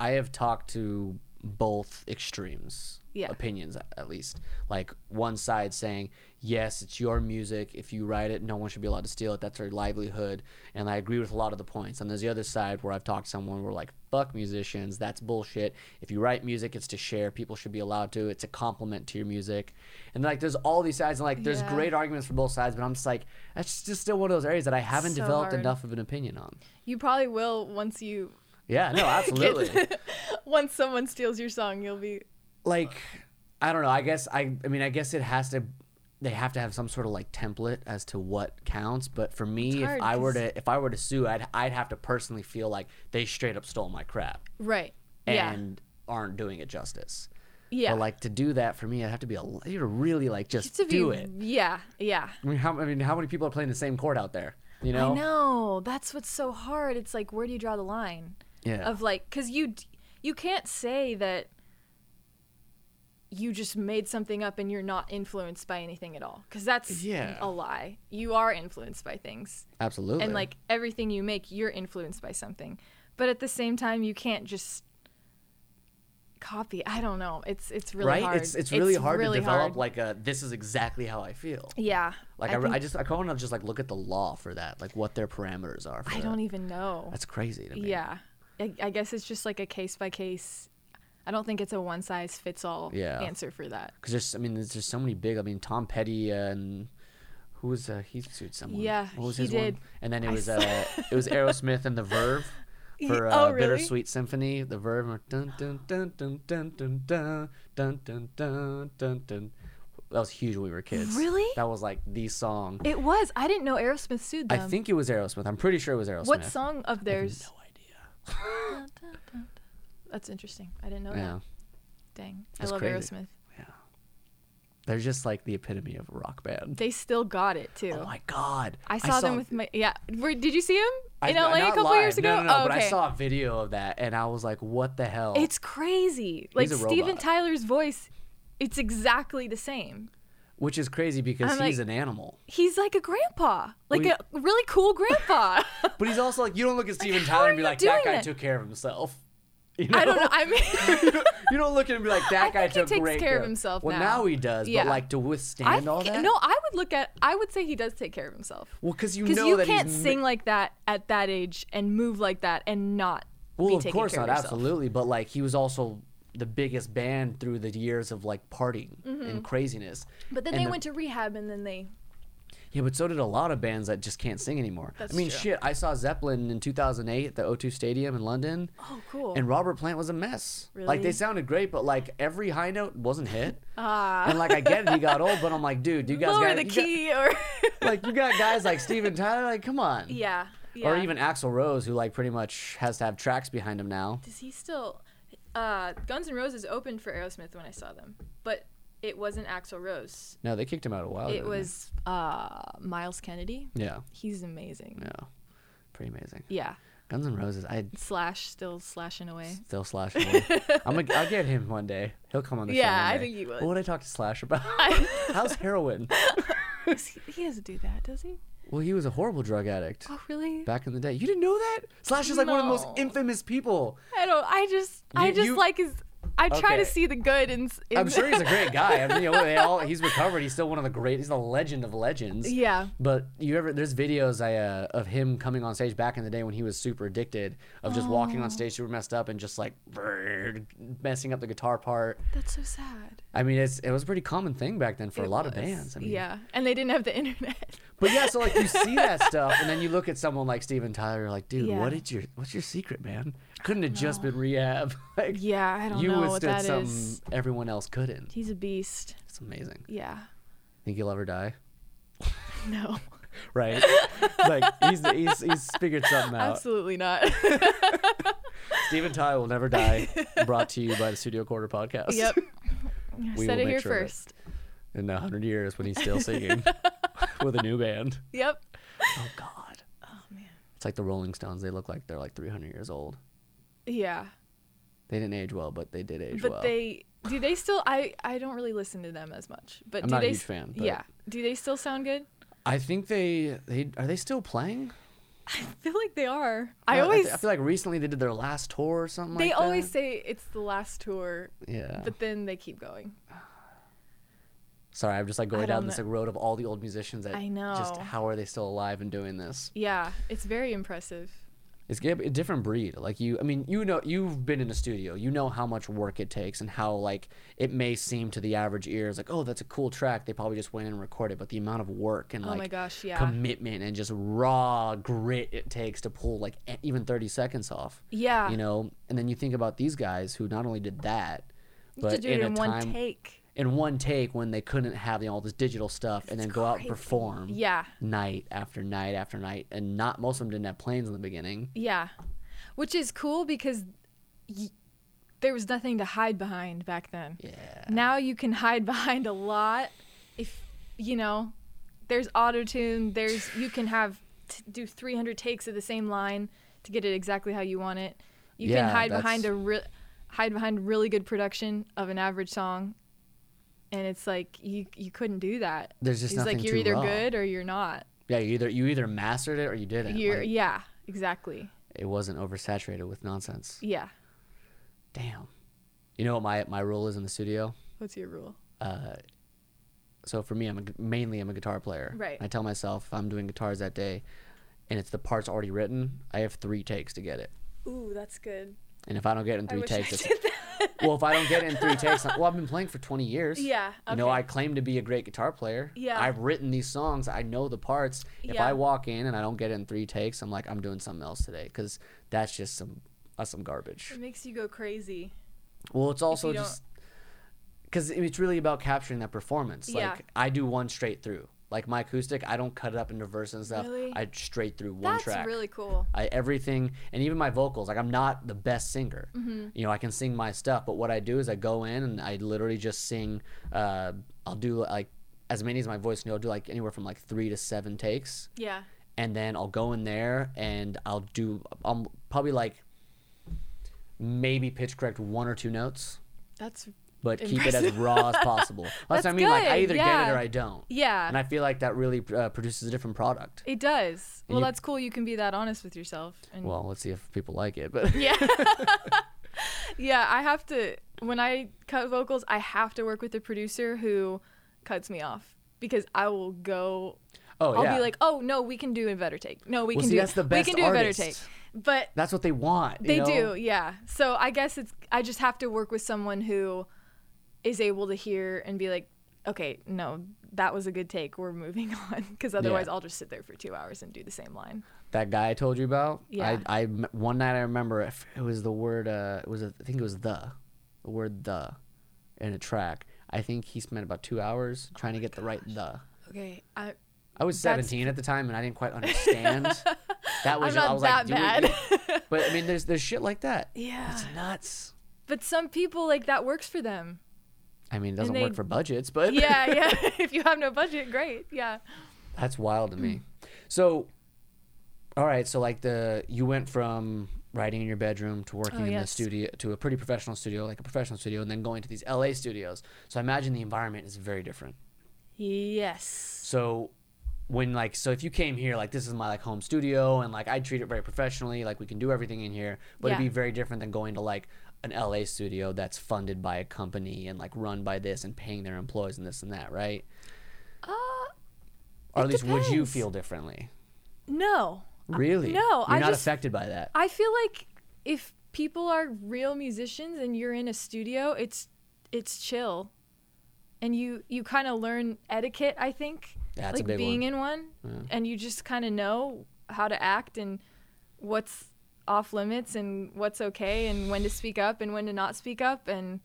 [SPEAKER 1] I have talked to both extremes.
[SPEAKER 2] Yeah.
[SPEAKER 1] Opinions at least. Like one side saying, "Yes, it's your music. If you write it, no one should be allowed to steal it. That's their livelihood." And I agree with a lot of the points. And there's the other side where I've talked to someone where like, "Fuck musicians. That's bullshit. If you write music, it's to share. People should be allowed to. It's a compliment to your music." And like there's all these sides and like there's
[SPEAKER 2] Yeah.
[SPEAKER 1] great arguments for both sides, but I'm just like that's just still one of those areas that I haven't
[SPEAKER 2] So
[SPEAKER 1] developed
[SPEAKER 2] hard.
[SPEAKER 1] enough of an opinion on.
[SPEAKER 2] You probably will once you.
[SPEAKER 1] Yeah, no, absolutely.
[SPEAKER 2] once someone steals your song, you'll be.
[SPEAKER 1] Like, I don't know. I guess I. I mean, I guess it has to. They have to have some sort of like template as to what counts. But for me, if I were to, if I were to sue, I'd, I'd have to personally feel like they straight up stole my crap
[SPEAKER 2] Right. yeah.
[SPEAKER 1] and aren't doing it justice.
[SPEAKER 2] Yeah.
[SPEAKER 1] But like to do that for me, I'd have to be a. You to really like just
[SPEAKER 2] to be,
[SPEAKER 1] do it.
[SPEAKER 2] Yeah. Yeah.
[SPEAKER 1] I mean, how I mean, how many people are playing the same chord out there? You know?
[SPEAKER 2] I know. That's what's so hard. It's like, where do you draw the line?
[SPEAKER 1] Yeah.
[SPEAKER 2] Of like, because you you can't say that you just made something up and you're not influenced by anything at all, because that's
[SPEAKER 1] Yeah.
[SPEAKER 2] a lie. You are influenced by things,
[SPEAKER 1] Absolutely.
[SPEAKER 2] and like everything you make, you're influenced by something. But at the same time, you can't just copy. I don't know. It's it's really
[SPEAKER 1] right?
[SPEAKER 2] hard.
[SPEAKER 1] It's it's really hard
[SPEAKER 2] really
[SPEAKER 1] to develop
[SPEAKER 2] hard.
[SPEAKER 1] like a. This is exactly how I feel.
[SPEAKER 2] yeah.
[SPEAKER 1] Like I,
[SPEAKER 2] I,
[SPEAKER 1] re- I
[SPEAKER 2] think-
[SPEAKER 1] just I want to just like look at the law for that, like what their parameters are. For
[SPEAKER 2] I
[SPEAKER 1] that.
[SPEAKER 2] don't even know.
[SPEAKER 1] That's crazy to me.
[SPEAKER 2] Yeah. I, I guess it's just like a case by case. I don't think it's a one size fits all
[SPEAKER 1] Yeah.
[SPEAKER 2] answer for that.
[SPEAKER 1] Because there's I mean there's just so many big. I mean Tom Petty and who was uh, he sued someone.
[SPEAKER 2] Yeah,
[SPEAKER 1] what was
[SPEAKER 2] he
[SPEAKER 1] his
[SPEAKER 2] did.
[SPEAKER 1] one? And then it
[SPEAKER 2] I
[SPEAKER 1] was uh it was Aerosmith and the Verve for uh,
[SPEAKER 2] oh, really?
[SPEAKER 1] Bittersweet Symphony. The Verve were dun dun dun dun dun dun dun dun dun dun dun dun. That was huge when we were kids.
[SPEAKER 2] Really?
[SPEAKER 1] That was like the song.
[SPEAKER 2] It was. I didn't know Aerosmith sued
[SPEAKER 1] I think it was Aerosmith. I'm pretty sure it was Aerosmith.
[SPEAKER 2] What song of
[SPEAKER 1] I have
[SPEAKER 2] theirs?
[SPEAKER 1] no idea.
[SPEAKER 2] That's interesting. I didn't know
[SPEAKER 1] Yeah.
[SPEAKER 2] that. Dang.
[SPEAKER 1] That's
[SPEAKER 2] I love
[SPEAKER 1] crazy.
[SPEAKER 2] Aerosmith. Yeah.
[SPEAKER 1] They're just like the epitome of a rock band.
[SPEAKER 2] They still got it too.
[SPEAKER 1] Oh my god!
[SPEAKER 2] I saw them with my yeah. Were, did you see him
[SPEAKER 1] I-
[SPEAKER 2] in LA a couple
[SPEAKER 1] live.
[SPEAKER 2] years ago?
[SPEAKER 1] No, no, no,
[SPEAKER 2] oh,
[SPEAKER 1] but I saw a video of that and I was like, "What the hell?"
[SPEAKER 2] It's crazy. Like
[SPEAKER 1] a
[SPEAKER 2] Steven. Tyler's voice, it's exactly the same.
[SPEAKER 1] Which is crazy because
[SPEAKER 2] I'm
[SPEAKER 1] he's
[SPEAKER 2] like-
[SPEAKER 1] an animal,
[SPEAKER 2] He's like a grandpa, like
[SPEAKER 1] We-
[SPEAKER 2] a really cool grandpa.
[SPEAKER 1] but he's also like you don't look at Steven Tyler and be like, "That guy
[SPEAKER 2] that?"
[SPEAKER 1] took care of himself." You
[SPEAKER 2] I don't
[SPEAKER 1] know?
[SPEAKER 2] know. I mean,
[SPEAKER 1] you, don't, look at him and be like, "That
[SPEAKER 2] I
[SPEAKER 1] guy took
[SPEAKER 2] takes
[SPEAKER 1] great
[SPEAKER 2] care of himself
[SPEAKER 1] Well,
[SPEAKER 2] now.
[SPEAKER 1] now he does,
[SPEAKER 2] Yeah.
[SPEAKER 1] but like to
[SPEAKER 2] I
[SPEAKER 1] withstand all that.
[SPEAKER 2] no, I would look at. I would say he does take care of himself.
[SPEAKER 1] well, because you know
[SPEAKER 2] you
[SPEAKER 1] that
[SPEAKER 2] can't sing like that at that age and move like that and not
[SPEAKER 1] Well, of course
[SPEAKER 2] care
[SPEAKER 1] not,
[SPEAKER 2] of
[SPEAKER 1] absolutely, but like he was also the biggest band through the years of like partying and craziness.
[SPEAKER 2] Mm-hmm. But then
[SPEAKER 1] And
[SPEAKER 2] they
[SPEAKER 1] the-
[SPEAKER 2] went to rehab and then they.
[SPEAKER 1] Yeah, but so did a lot of bands that just can't sing anymore.
[SPEAKER 2] That's
[SPEAKER 1] I mean,
[SPEAKER 2] true.
[SPEAKER 1] shit, I saw Zeppelin in 2008 at the O2 Stadium in London,
[SPEAKER 2] Oh, cool.
[SPEAKER 1] and Robert Plant was a mess. Really? Like they sounded great, but like every high note wasn't hit.
[SPEAKER 2] Ah.
[SPEAKER 1] and like I get it, he got old, but I'm like, dude, do you guys
[SPEAKER 2] lower
[SPEAKER 1] got
[SPEAKER 2] the
[SPEAKER 1] you got-
[SPEAKER 2] key or.
[SPEAKER 1] like you got guys like Steven Tyler, like come on.
[SPEAKER 2] yeah. Yeah.
[SPEAKER 1] Or even Axl Rose, who like pretty much has to have tracks behind him now.
[SPEAKER 2] Does he still? Uh, Guns N' Roses opened for Aerosmith when I saw them, but it wasn't Axl Rose.
[SPEAKER 1] No, they kicked him out a while ago.
[SPEAKER 2] It was uh, Myles Kennedy.
[SPEAKER 1] Yeah,
[SPEAKER 2] He's amazing.
[SPEAKER 1] yeah, pretty amazing.
[SPEAKER 2] Yeah.
[SPEAKER 1] Guns N' Roses, I
[SPEAKER 2] Slash still slashing away.
[SPEAKER 1] still Slash. away. I'm gonna, I'll get him one day. He'll come on the show.
[SPEAKER 2] Yeah, I think he will.
[SPEAKER 1] What would I talk to Slash about? How's heroin?
[SPEAKER 2] he doesn't do that, does he?
[SPEAKER 1] Well, he was a horrible drug addict
[SPEAKER 2] Oh, really?
[SPEAKER 1] back in the day. You didn't know that? Slash is like one of the most infamous people.
[SPEAKER 2] I don't. I just. I just
[SPEAKER 1] you-
[SPEAKER 2] like his. I try
[SPEAKER 1] Okay.
[SPEAKER 2] to see the good in. in
[SPEAKER 1] I'm sure he's a great guy. I mean, you know, they all, he's recovered. He's still one of the great. He's the legend of legends.
[SPEAKER 2] yeah.
[SPEAKER 1] But you ever there's videos I uh, of him coming on stage back in the day when he was super addicted of just walking
[SPEAKER 2] Oh.
[SPEAKER 1] on stage super messed up and just like brrr, messing up the guitar part.
[SPEAKER 2] That's so sad.
[SPEAKER 1] I mean, it's it was a pretty common thing back then for a
[SPEAKER 2] It
[SPEAKER 1] lot of bands. I mean,
[SPEAKER 2] yeah, and they didn't have the internet.
[SPEAKER 1] But yeah, so like you see that stuff, and then you look at someone like Steven Tyler, you're like, dude,
[SPEAKER 2] Yeah.
[SPEAKER 1] what did your what's your secret, man? Couldn't have just been oh. rehab. like
[SPEAKER 2] yeah, I don't
[SPEAKER 1] you
[SPEAKER 2] know what
[SPEAKER 1] withstood
[SPEAKER 2] that
[SPEAKER 1] something
[SPEAKER 2] is.
[SPEAKER 1] everyone else couldn't.
[SPEAKER 2] He's a beast.
[SPEAKER 1] It's amazing.
[SPEAKER 2] Yeah.
[SPEAKER 1] Think he'll ever die?
[SPEAKER 2] No,
[SPEAKER 1] Right? like he's he's he's figured something out.
[SPEAKER 2] absolutely not.
[SPEAKER 1] Steven Tyler will never die. Brought to you by the Studio Quarter Podcast.
[SPEAKER 2] yep.
[SPEAKER 1] We
[SPEAKER 2] Said it here
[SPEAKER 1] sure
[SPEAKER 2] first.
[SPEAKER 1] In a hundred years when he's still singing. with a new band.
[SPEAKER 2] Yep.
[SPEAKER 1] Oh God.
[SPEAKER 2] Oh man.
[SPEAKER 1] It's like the Rolling Stones. They look like they're like 300 years old.
[SPEAKER 2] Yeah.
[SPEAKER 1] They didn't age well, but they did age
[SPEAKER 2] but
[SPEAKER 1] well.
[SPEAKER 2] But they do they still I I don't really listen to them as much. But
[SPEAKER 1] I'm
[SPEAKER 2] do
[SPEAKER 1] not a
[SPEAKER 2] they
[SPEAKER 1] huge
[SPEAKER 2] s-
[SPEAKER 1] fan, but-
[SPEAKER 2] Yeah. Do they still sound good?
[SPEAKER 1] I think they they are they still playing?
[SPEAKER 2] I feel like they are. I
[SPEAKER 1] Uh,
[SPEAKER 2] always
[SPEAKER 1] I, feel like recently they did their last tour or something
[SPEAKER 2] they
[SPEAKER 1] like
[SPEAKER 2] always
[SPEAKER 1] that.
[SPEAKER 2] say it's the last tour,
[SPEAKER 1] yeah.
[SPEAKER 2] but then they keep going.
[SPEAKER 1] Sorry, I'm just like going down this like, road of all the old musicians that
[SPEAKER 2] I
[SPEAKER 1] just
[SPEAKER 2] know.
[SPEAKER 1] how are they still alive and doing this?
[SPEAKER 2] Yeah, it's very impressive.
[SPEAKER 1] It's a a different breed. Like you, I mean, you know, you've been in a studio. You know how much work it takes and how like it may seem to the average ear is like, oh, that's a cool track. They probably just went in and recorded, but the amount of work and
[SPEAKER 2] oh
[SPEAKER 1] like
[SPEAKER 2] gosh, yeah.
[SPEAKER 1] commitment and just raw grit it takes to pull like even 30 seconds off.
[SPEAKER 2] yeah.
[SPEAKER 1] You know, and then you think about these guys who not only did that,
[SPEAKER 2] to
[SPEAKER 1] but
[SPEAKER 2] do
[SPEAKER 1] in
[SPEAKER 2] in
[SPEAKER 1] time
[SPEAKER 2] one take.
[SPEAKER 1] In one take when they couldn't have you know, all this digital stuff and then go out and perform
[SPEAKER 2] Yeah.
[SPEAKER 1] night after night after night and not most of them didn't have planes in the beginning.
[SPEAKER 2] Yeah. Which is cool because y- there was nothing to hide behind back then.
[SPEAKER 1] Yeah.
[SPEAKER 2] Now you can hide behind a lot if you know there's auto tune, there's you can have t- do 300 takes of the same line to get it exactly how you want it. You
[SPEAKER 1] Yeah,
[SPEAKER 2] can hide behind a re- hide behind really good production of an average song. And it's like you you couldn't do that.
[SPEAKER 1] There's just nothing.
[SPEAKER 2] it's
[SPEAKER 1] nothing
[SPEAKER 2] like you're either
[SPEAKER 1] raw.
[SPEAKER 2] good or you're not.
[SPEAKER 1] Yeah, you either you either mastered it or you didn't.
[SPEAKER 2] You're
[SPEAKER 1] Like,
[SPEAKER 2] yeah, exactly.
[SPEAKER 1] it wasn't oversaturated with nonsense.
[SPEAKER 2] Yeah.
[SPEAKER 1] Damn. You know what my my rule is in the studio?
[SPEAKER 2] What's your rule?
[SPEAKER 1] Uh, so for me, I'm a, mainly I'm a guitar player.
[SPEAKER 2] Right.
[SPEAKER 1] I tell myself if I'm doing guitars that day, and it's the parts already written, I have three takes to get it.
[SPEAKER 2] Ooh, that's good.
[SPEAKER 1] And if I don't get it in three takes, well, if I don't get it in three takes, well, I've been playing for 20 years.
[SPEAKER 2] Yeah,
[SPEAKER 1] You know. I claim to be a great guitar player.
[SPEAKER 2] Yeah.
[SPEAKER 1] I've written these songs. I know the parts. If
[SPEAKER 2] Yeah.
[SPEAKER 1] I walk in and I don't get it in three takes, I'm like, I'm doing something else today because that's just some that's some garbage.
[SPEAKER 2] It makes you go crazy.
[SPEAKER 1] Well, it's also just because it's really about capturing that performance.
[SPEAKER 2] Yeah.
[SPEAKER 1] Like I do one straight through. Like my acoustic, I don't cut it up into verses and stuff.
[SPEAKER 2] Really?
[SPEAKER 1] I straight through one
[SPEAKER 2] That's
[SPEAKER 1] track.
[SPEAKER 2] That's really cool.
[SPEAKER 1] I everything and even my vocals. Like I'm not the best singer.
[SPEAKER 2] Mm-hmm.
[SPEAKER 1] You know, I can sing my stuff, but what I do is I go in and I literally just sing. Uh, I'll do like as many as my voice can. go. I'll do like anywhere from like three to seven takes,
[SPEAKER 2] Yeah.
[SPEAKER 1] and then I'll go in there and I'll do. I'm probably like maybe pitch correct one or two notes,
[SPEAKER 2] That's
[SPEAKER 1] but keep it as raw as possible. That's, what I
[SPEAKER 2] That's
[SPEAKER 1] mean. Like I
[SPEAKER 2] good,
[SPEAKER 1] either get it or. I don't,
[SPEAKER 2] yeah.
[SPEAKER 1] and I feel like that really uh, produces a different product.
[SPEAKER 2] it does. Well,
[SPEAKER 1] you-
[SPEAKER 2] that's cool. You can be that honest with yourself. And
[SPEAKER 1] Well, let's see if people like it, but.
[SPEAKER 2] yeah. yeah, I have to when I cut vocals, I have to work with a producer who cuts me off because I will go
[SPEAKER 1] Oh
[SPEAKER 2] I'll
[SPEAKER 1] yeah.
[SPEAKER 2] be like, "Oh, no, we can do a better take. No, we
[SPEAKER 1] Well,
[SPEAKER 2] can
[SPEAKER 1] see,
[SPEAKER 2] do
[SPEAKER 1] that's the best
[SPEAKER 2] we can do a better take." But
[SPEAKER 1] That's what they want.
[SPEAKER 2] They
[SPEAKER 1] know?
[SPEAKER 2] do, yeah. So I guess it's I just have to work with someone who is able to hear and be like, okay, no, that was a good take. We're moving on because otherwise
[SPEAKER 1] Yeah.
[SPEAKER 2] I'll just sit there for two hours and do the same line.
[SPEAKER 1] That guy I told you about.
[SPEAKER 2] Yeah.
[SPEAKER 1] I, I one night I remember if it was the word. Uh, it was a, I think it was the, the word the, in a track. I think he spent about two hours trying to get the right the.
[SPEAKER 2] Okay, I
[SPEAKER 1] I was
[SPEAKER 2] That's-
[SPEAKER 1] 17 at the time and I didn't quite understand. that was I was
[SPEAKER 2] that
[SPEAKER 1] like, dude,
[SPEAKER 2] bad.
[SPEAKER 1] But I mean, there's there's shit like that.
[SPEAKER 2] yeah,
[SPEAKER 1] It's nuts.
[SPEAKER 2] but some people like that works for them.
[SPEAKER 1] I mean, it doesn't
[SPEAKER 2] they-
[SPEAKER 1] work for budgets, but
[SPEAKER 2] Yeah, yeah. if you have no budget, great. Yeah.
[SPEAKER 1] That's wild to me. So, all right. So like the you went from writing in your bedroom to working
[SPEAKER 2] Oh,
[SPEAKER 1] in the studio to a pretty professional studio, like a professional studio, and then going to these LA studios. So I imagine the environment is very different.
[SPEAKER 2] Yes.
[SPEAKER 1] So when like so if you came here like this is my like home studio and like I treat it very professionally, like we can do everything in here, but it'd be very different than going to like an LA studio that's funded by a company and like run by this and paying their employees and this and that, right?
[SPEAKER 2] Uh,
[SPEAKER 1] Or at least would you feel differently?
[SPEAKER 2] no.
[SPEAKER 1] Really?
[SPEAKER 2] no,
[SPEAKER 1] You're
[SPEAKER 2] I
[SPEAKER 1] not
[SPEAKER 2] just-
[SPEAKER 1] affected by that.
[SPEAKER 2] I feel like if people are real musicians and you're in a studio, it's it's chill. And you you kind of learn etiquette, I think.
[SPEAKER 1] That's a
[SPEAKER 2] like
[SPEAKER 1] big
[SPEAKER 2] being
[SPEAKER 1] one.
[SPEAKER 2] in one
[SPEAKER 1] Yeah.
[SPEAKER 2] and you just kind of know how to act and what's off limits and what's okay and when to speak up and when to not speak up and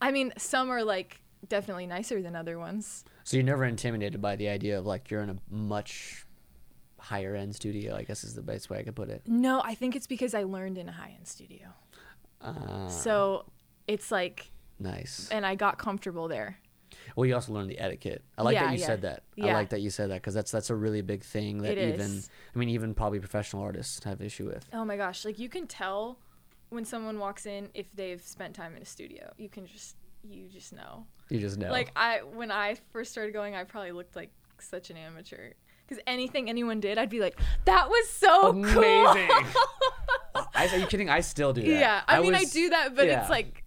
[SPEAKER 2] I mean, some are like definitely nicer than other ones.
[SPEAKER 1] So you're never intimidated by the idea of like you're in a much higher end studio. I guess is the best way I could put it.
[SPEAKER 2] No, I think it's because I learned in a high-end studio.
[SPEAKER 1] Uh,
[SPEAKER 2] So it's like
[SPEAKER 1] nice.
[SPEAKER 2] and I got comfortable there.
[SPEAKER 1] Well, you also learn the etiquette. I like
[SPEAKER 2] Yeah,
[SPEAKER 1] that you
[SPEAKER 2] yeah.
[SPEAKER 1] said that. I like that you said that because that's that's a really big thing that
[SPEAKER 2] It
[SPEAKER 1] even
[SPEAKER 2] is.
[SPEAKER 1] I mean even probably professional artists have issue with.
[SPEAKER 2] Oh my gosh, like you can tell when someone walks in if they've spent time in a studio. You can just you just know.
[SPEAKER 1] You just know.
[SPEAKER 2] Like I when I first started going, I probably looked like such an amateur. Cuz anything anyone did, I'd be like, "That was so
[SPEAKER 1] Amazing.
[SPEAKER 2] cool."
[SPEAKER 1] I, are you kidding? I still do that.
[SPEAKER 2] yeah, I, mean I do that, but
[SPEAKER 1] yeah.
[SPEAKER 2] it's like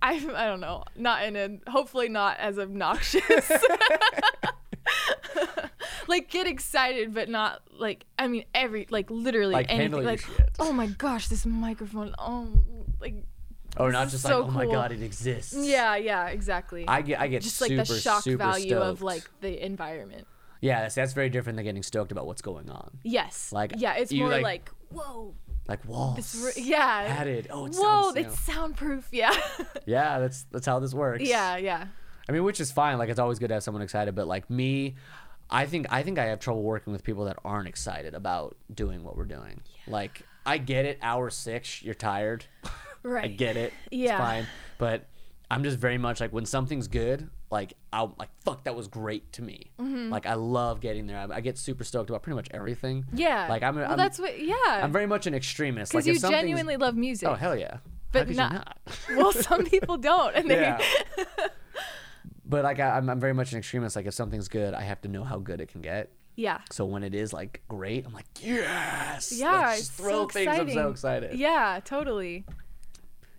[SPEAKER 2] I I don't know, not in a hopefully not as obnoxious. like get excited but not like I mean every like literally
[SPEAKER 1] Like,
[SPEAKER 2] anything like oh my gosh this microphone oh like
[SPEAKER 1] Or not just
[SPEAKER 2] so
[SPEAKER 1] like, oh my
[SPEAKER 2] cool."
[SPEAKER 1] god, it exists.
[SPEAKER 2] yeah yeah exactly
[SPEAKER 1] I get I get
[SPEAKER 2] just
[SPEAKER 1] super
[SPEAKER 2] like the shock
[SPEAKER 1] super
[SPEAKER 2] value of
[SPEAKER 1] stoked.
[SPEAKER 2] like the environment
[SPEAKER 1] yeah, that's, that's very different than getting stoked about what's going on.
[SPEAKER 2] yes
[SPEAKER 1] Like,
[SPEAKER 2] yeah it's more
[SPEAKER 1] like-
[SPEAKER 2] like, whoa
[SPEAKER 1] Like walls.
[SPEAKER 2] yeah
[SPEAKER 1] added. Oh, it
[SPEAKER 2] whoa
[SPEAKER 1] sounds. you
[SPEAKER 2] it's
[SPEAKER 1] know.
[SPEAKER 2] soundproof yeah
[SPEAKER 1] Yeah, that's that's how this works.
[SPEAKER 2] yeah yeah
[SPEAKER 1] I mean, which is fine. Like it's always good to have someone excited, but like me, I think I think I have trouble working with people that aren't excited about doing what we're doing. Like I get it, hour six, you're tired.
[SPEAKER 2] right
[SPEAKER 1] I get it.
[SPEAKER 2] Yeah.
[SPEAKER 1] It's fine. But I'm just very much like when something's good, like I'll like fuck that was great to me.
[SPEAKER 2] Mm-hmm.
[SPEAKER 1] Like I love getting there. I, I get super stoked about pretty much everything.
[SPEAKER 2] yeah
[SPEAKER 1] Like I'm,
[SPEAKER 2] well
[SPEAKER 1] I'm
[SPEAKER 2] that's what yeah
[SPEAKER 1] I'm very much an extremist.
[SPEAKER 2] because
[SPEAKER 1] Like
[SPEAKER 2] you genuinely love music
[SPEAKER 1] Oh hell yeah.
[SPEAKER 2] But not-
[SPEAKER 1] not?
[SPEAKER 2] well some people don't and they
[SPEAKER 1] Yeah. but like I, I'm, I'm very much an extremist. Like if something's good, I have to know how good it can get.
[SPEAKER 2] yeah
[SPEAKER 1] So when it is like great, I'm like yes.
[SPEAKER 2] Yeah,
[SPEAKER 1] Let's
[SPEAKER 2] it's
[SPEAKER 1] throw
[SPEAKER 2] so
[SPEAKER 1] things. I'm so excited.
[SPEAKER 2] Yeah, totally.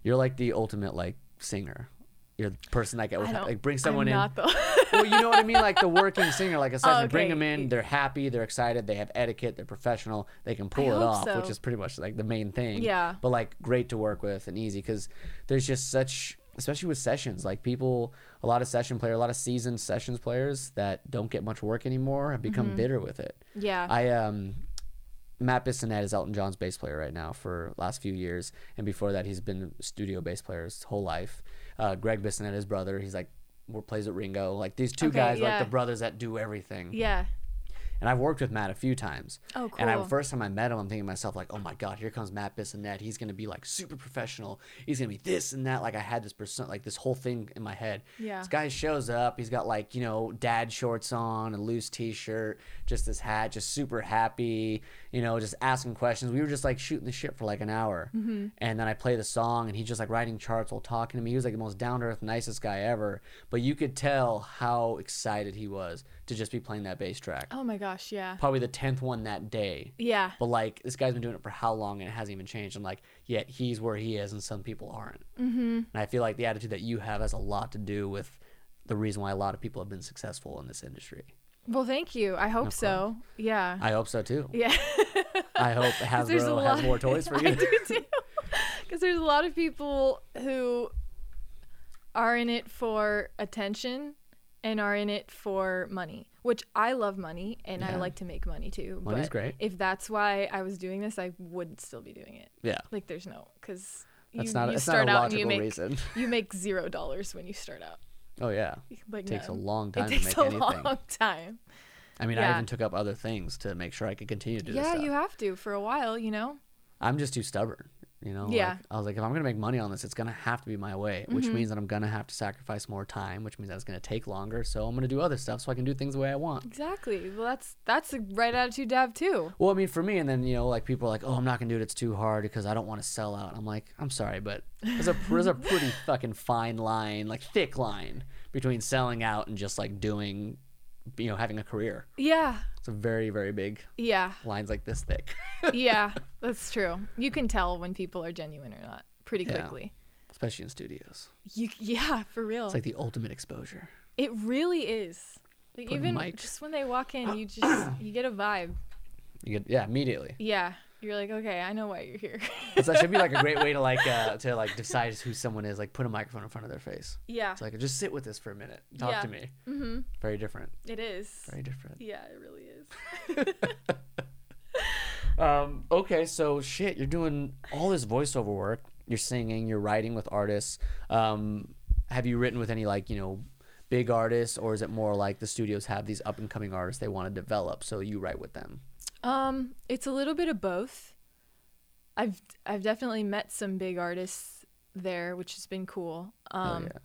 [SPEAKER 1] You're like the ultimate like singer. You're the person that
[SPEAKER 2] I
[SPEAKER 1] like bring someone
[SPEAKER 2] I'm
[SPEAKER 1] in. Well, you know what I mean, like the working singer, like a session. Bring
[SPEAKER 2] okay.
[SPEAKER 1] them in, they're happy, they're excited, they have etiquette, they're professional, they can pull
[SPEAKER 2] I
[SPEAKER 1] it off, which is pretty much like the main thing.
[SPEAKER 2] Yeah.
[SPEAKER 1] But like great to work with and easy because there's just such, especially with sessions, like people, a lot of session player, a lot of seasoned sessions players that don't get much work anymore have become bitter with it.
[SPEAKER 2] yeah.
[SPEAKER 1] I um Matt Bissonette is Elton John's bass player right now for last few years, and before that he's been studio bass player his whole life. Uh, Gregg Bissonette, his brother, he's like plays at Ringo. Like these two
[SPEAKER 2] Okay,
[SPEAKER 1] guys,
[SPEAKER 2] yeah.
[SPEAKER 1] like the brothers that do everything.
[SPEAKER 2] yeah.
[SPEAKER 1] And I've worked with Matt a few times.
[SPEAKER 2] Oh, cool.
[SPEAKER 1] And I, first time I met him, I'm thinking to myself like, oh my god, here comes Matt Bissonette. He's gonna be like super professional. He's gonna be this and that. Like I had this person, like this whole thing in my head.
[SPEAKER 2] Yeah.
[SPEAKER 1] This guy shows up. He's got like you know dad shorts on, a loose t-shirt, just this hat, just super happy. You know, just asking questions. We were just like shooting the shit for like an hour.
[SPEAKER 2] Mm-hmm.
[SPEAKER 1] And then I play the song, and he's just like writing charts while talking to me. He was like the most down to earth, nicest guy ever. But you could tell how excited he was to just be playing that bass track
[SPEAKER 2] Oh my gosh, yeah.
[SPEAKER 1] probably the tenth one that day.
[SPEAKER 2] Yeah.
[SPEAKER 1] But like this guy's been doing it for how long and it hasn't even changed. I'm like, yet he's where he is and some people aren't. Mm-hmm. And I feel like the attitude that you have has a lot to do with the reason why a lot of people have been successful in this industry.
[SPEAKER 2] Well, thank you. I hope
[SPEAKER 1] Of
[SPEAKER 2] so. Yeah.
[SPEAKER 1] I hope so too.
[SPEAKER 2] yeah.
[SPEAKER 1] I hope Hasbro
[SPEAKER 2] lot-
[SPEAKER 1] has more toys for you.
[SPEAKER 2] I do too. Because there's a lot of people who are in it for attention and are in it for money, which I love money and I like to make money too.
[SPEAKER 1] Money's
[SPEAKER 2] but
[SPEAKER 1] great.
[SPEAKER 2] If that's why I was doing this, I would still be doing it.
[SPEAKER 1] yeah.
[SPEAKER 2] Like, there's no, because
[SPEAKER 1] That's
[SPEAKER 2] you,
[SPEAKER 1] not
[SPEAKER 2] you start
[SPEAKER 1] not a
[SPEAKER 2] out and you make
[SPEAKER 1] reason.
[SPEAKER 2] you make zero dollars when you start out.
[SPEAKER 1] Oh yeah.
[SPEAKER 2] it
[SPEAKER 1] Takes a long time
[SPEAKER 2] It
[SPEAKER 1] to
[SPEAKER 2] takes
[SPEAKER 1] make
[SPEAKER 2] a
[SPEAKER 1] anything.
[SPEAKER 2] long time.
[SPEAKER 1] I mean, I
[SPEAKER 2] yeah.
[SPEAKER 1] even took up other things to make sure I could continue to do this
[SPEAKER 2] Yeah, you have to for a while, you know.
[SPEAKER 1] I'm just too stubborn. You know,
[SPEAKER 2] Yeah.
[SPEAKER 1] Like, I was like, if I'm gonna make money on this, it's gonna have to be my way, which mm-hmm. means that I'm gonna have to sacrifice more time, which means that it's gonna take longer. So I'm gonna do other stuff so I can do things the way I want.
[SPEAKER 2] Exactly. Well, that's that's the right attitude to have too.
[SPEAKER 1] Well, I mean, for me, and then you know, like people are like, "Oh, I'm not gonna do it; it's too hard because I don't want to sell out." I'm like, "I'm sorry, but there's a there's a pretty fucking fine line, like thick line between selling out and just like doing, you know, having a career.
[SPEAKER 2] Yeah.
[SPEAKER 1] It's a very very big
[SPEAKER 2] Yeah.
[SPEAKER 1] lines like this thick,
[SPEAKER 2] Yeah. That's true. You can tell when people are genuine or not pretty
[SPEAKER 1] Yeah.
[SPEAKER 2] quickly.
[SPEAKER 1] especially in studios.
[SPEAKER 2] You yeah, for real.
[SPEAKER 1] It's like the ultimate exposure.
[SPEAKER 2] it really is. Like, even just when they walk in, you just you get a vibe.
[SPEAKER 1] You get yeah immediately.
[SPEAKER 2] Yeah. You're like, okay, I know why you're here.
[SPEAKER 1] So that should be like a great way to like uh, to like decide who someone is. Like put a microphone in front of their face.
[SPEAKER 2] yeah.
[SPEAKER 1] It's like just sit with this for a minute. Talk
[SPEAKER 2] Yeah.
[SPEAKER 1] to me.
[SPEAKER 2] Mm-hmm.
[SPEAKER 1] Very different.
[SPEAKER 2] It is.
[SPEAKER 1] Very different.
[SPEAKER 2] Yeah, it really is.
[SPEAKER 1] Um, okay, so shit, you're doing all this voiceover work. You're singing. You're writing with artists. Um, have you written with any like you know big artists, or is it more like the studios have these up and coming artists they want to develop, so you write with them?
[SPEAKER 2] Um, it's a little bit of both. I've I've definitely met some big artists there, which has been cool.
[SPEAKER 1] Oh
[SPEAKER 2] Um,
[SPEAKER 1] yeah.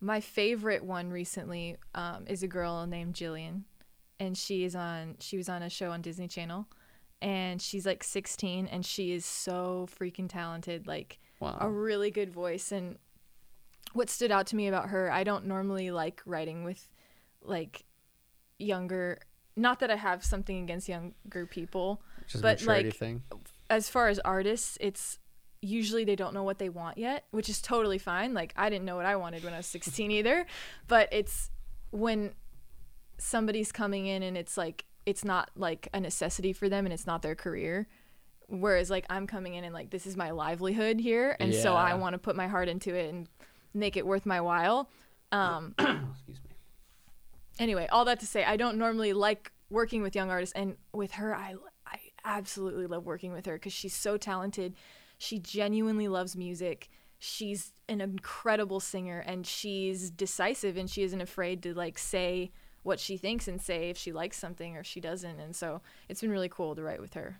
[SPEAKER 2] my favorite one recently um, is a girl named Jillian, and she is on. She was on a show on Disney Channel, and she's like 16, and she is so freaking talented. Like
[SPEAKER 1] Wow.
[SPEAKER 2] a really good voice. And what stood out to me about her, I don't normally like writing with like younger. Not that I have something against younger people,
[SPEAKER 1] Just
[SPEAKER 2] but, like,
[SPEAKER 1] thing.
[SPEAKER 2] as far as artists, it's usually they don't know what they want yet, which is totally fine. Like I didn't know what I wanted when I was 16 either, but it's when somebody's coming in and it's like it's not like a necessity for them and it's not their career. Whereas like I'm coming in and like this is my livelihood here and so I want to put my heart into it and make it worth my while. Um
[SPEAKER 1] Excuse me.
[SPEAKER 2] Anyway, all that to say, I don't normally like working with young artists, and with her, I I absolutely love working with her because she's so talented. She genuinely loves music. She's an incredible singer, and she's decisive, and she isn't afraid to like say what she thinks and say if she likes something or if she doesn't. And so it's been really cool to write with her.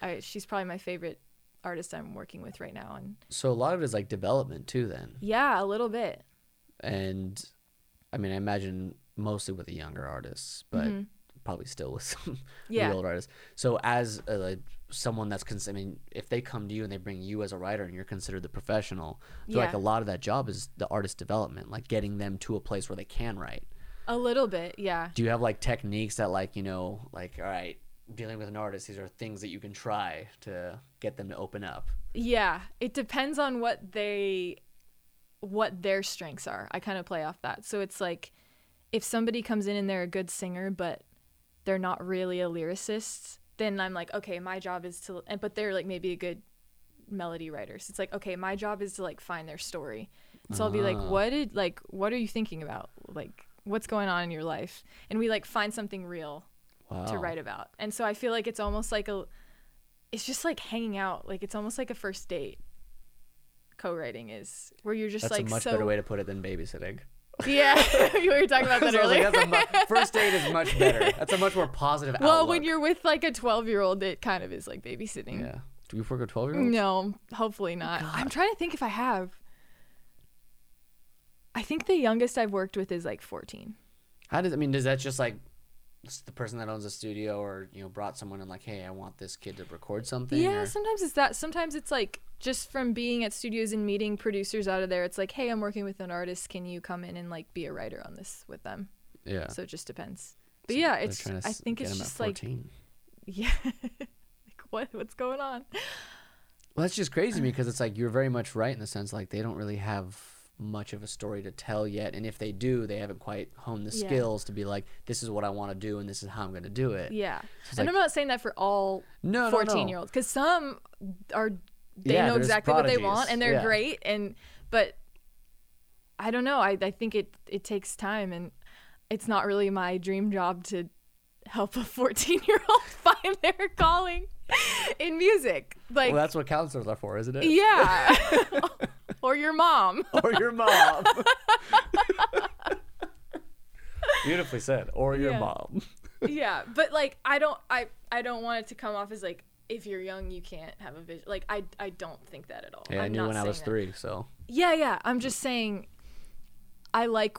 [SPEAKER 2] I, she's probably my favorite artist I'm working with right now, and
[SPEAKER 1] So a lot of it is like development too, then.
[SPEAKER 2] yeah, a little bit.
[SPEAKER 1] And I mean, I imagine mostly with the younger artists, but
[SPEAKER 2] Mm-hmm.
[SPEAKER 1] probably still with some
[SPEAKER 2] Yeah.
[SPEAKER 1] the older artists. So as a, like someone that's, cons- I mean, if they come to you and they bring you as a writer and you're considered the professional, I feel like a lot of that job is the artist development, like getting them to a place where they can write.
[SPEAKER 2] A little bit, yeah.
[SPEAKER 1] Do you have like techniques that like you know like all right, dealing with an artist, these are things that you can try to get them to open up.
[SPEAKER 2] Yeah, it depends on what they what their strengths are. I kind of play off that. So it's like if somebody comes in and they're a good singer but they're not really a lyricist, then I'm like, okay, my job is to and but they're like maybe a good melody writer. So it's like, okay, my job is to like find their story. So I'll be like,
[SPEAKER 1] Ah.
[SPEAKER 2] what did like what are you thinking about? Like what's going on in your life? And we like find something real
[SPEAKER 1] Wow.
[SPEAKER 2] to write about. And so I feel like it's almost like a it's just like hanging out. Like it's almost like a first date. Co-writing is where you're just
[SPEAKER 1] That's
[SPEAKER 2] like
[SPEAKER 1] a much
[SPEAKER 2] so
[SPEAKER 1] better way to put it than babysitting.
[SPEAKER 2] Yeah, you were talking about that
[SPEAKER 1] So like,
[SPEAKER 2] earlier.
[SPEAKER 1] a mu- first date is much better. That's a much more positive
[SPEAKER 2] well,
[SPEAKER 1] outlook.
[SPEAKER 2] when you're with like a 12-year-old, it kind of is like babysitting.
[SPEAKER 1] yeah. Do you work with twelve year olds?
[SPEAKER 2] No, hopefully not. I'm trying to think if I have. I think the youngest I've worked with is like 14.
[SPEAKER 1] How does I mean? Does that just like the person that owns a studio or you know brought someone and like, hey, I want this kid to record something?
[SPEAKER 2] Yeah,
[SPEAKER 1] or-
[SPEAKER 2] sometimes it's that. Sometimes it's like just from being at studios and meeting producers out of there. It's like, hey, I'm working with an artist. Can you come in and like be a writer on this with them?
[SPEAKER 1] yeah.
[SPEAKER 2] So it just depends. But yeah, it's.
[SPEAKER 1] to
[SPEAKER 2] think it's just like yeah, like what what's going on?
[SPEAKER 1] Well, that's just crazy because it's like you're very much right in the sense like they don't really have much of a story to tell yet, and if they do, they haven't quite honed the
[SPEAKER 2] Yeah.
[SPEAKER 1] skills to be like, this is what I want to do, and this is how I'm going to do it.
[SPEAKER 2] Yeah,
[SPEAKER 1] it's
[SPEAKER 2] and
[SPEAKER 1] like-
[SPEAKER 2] I'm not saying that for all
[SPEAKER 1] No, no,
[SPEAKER 2] 14
[SPEAKER 1] no.
[SPEAKER 2] year olds because some are they
[SPEAKER 1] Yeah,
[SPEAKER 2] know exactly what they want and they're
[SPEAKER 1] Yeah.
[SPEAKER 2] great and but I don't know. I I think it it takes time and it's not really my dream job to help a 14 year old find their calling in music. Like
[SPEAKER 1] Well, that's what counselors are for, isn't it?
[SPEAKER 2] yeah, or your mom.
[SPEAKER 1] or your mom. Beautifully said. Or your
[SPEAKER 2] Yeah.
[SPEAKER 1] mom.
[SPEAKER 2] yeah, but like I don't I I don't want it to come off as like if you're young you can't have a vision. Like I I don't think that at all.
[SPEAKER 1] Yeah, I knew when I was
[SPEAKER 2] that.
[SPEAKER 1] three, so
[SPEAKER 2] Yeah, yeah. I'm just saying I like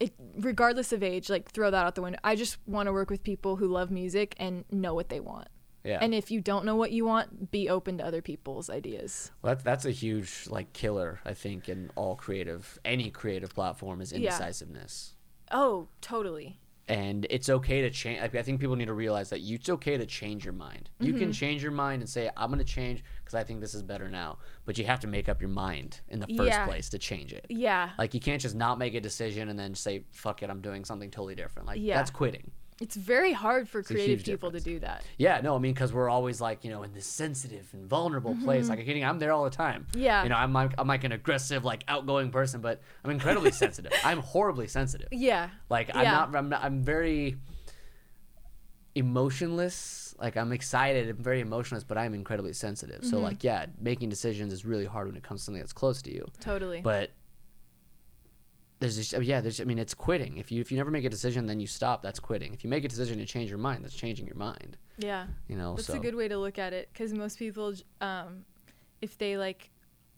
[SPEAKER 2] it regardless of age, like throw that out the window. I just want to work with people who love music and know what they want.
[SPEAKER 1] Yeah.
[SPEAKER 2] And if you don't know what you want, be open to other people's ideas.
[SPEAKER 1] Well, that's that's a huge like killer, I think, in all creative any creative platform is
[SPEAKER 2] Yeah.
[SPEAKER 1] indecisiveness.
[SPEAKER 2] Oh, totally.
[SPEAKER 1] And it's okay to change. Like, I think people need to realize that you, it's okay to change your mind. You
[SPEAKER 2] Mm-hmm.
[SPEAKER 1] can change your mind and say, "I'm going to change because I think this is better now." But you have to make up your mind in the first
[SPEAKER 2] Yeah.
[SPEAKER 1] place to change it.
[SPEAKER 2] Yeah.
[SPEAKER 1] Like you can't just not make a decision and then say, "Fuck it, I'm doing something totally different." Like
[SPEAKER 2] Yeah.
[SPEAKER 1] that's quitting.
[SPEAKER 2] It's very hard for
[SPEAKER 1] a
[SPEAKER 2] creative people to do that.
[SPEAKER 1] Yeah, no, I mean, because we're always like, you know, in this sensitive and vulnerable place. Like, kidding, I'm there all the time.
[SPEAKER 2] Mm-hmm. Yeah.
[SPEAKER 1] You know, I'm like, I'm like an aggressive, like outgoing person, but I'm incredibly sensitive. I'm horribly sensitive.
[SPEAKER 2] Yeah.
[SPEAKER 1] Like, I'm
[SPEAKER 2] Yeah.
[SPEAKER 1] not, I'm not, I'm very emotionless. Like, I'm excited, I'm very emotionless, but I'm incredibly sensitive.
[SPEAKER 2] Mm-hmm.
[SPEAKER 1] So, like, yeah, making decisions is really hard when it comes to something that's close to you.
[SPEAKER 2] Totally.
[SPEAKER 1] But there's just, yeah, there's, I mean, it's quitting. If you, if you never make a decision, then you stop. That's quitting. If you make a decision to change your mind, that's changing your mind.
[SPEAKER 2] yeah.
[SPEAKER 1] You know,
[SPEAKER 2] That's
[SPEAKER 1] so.
[SPEAKER 2] a good way to look at it because most people, um, if they like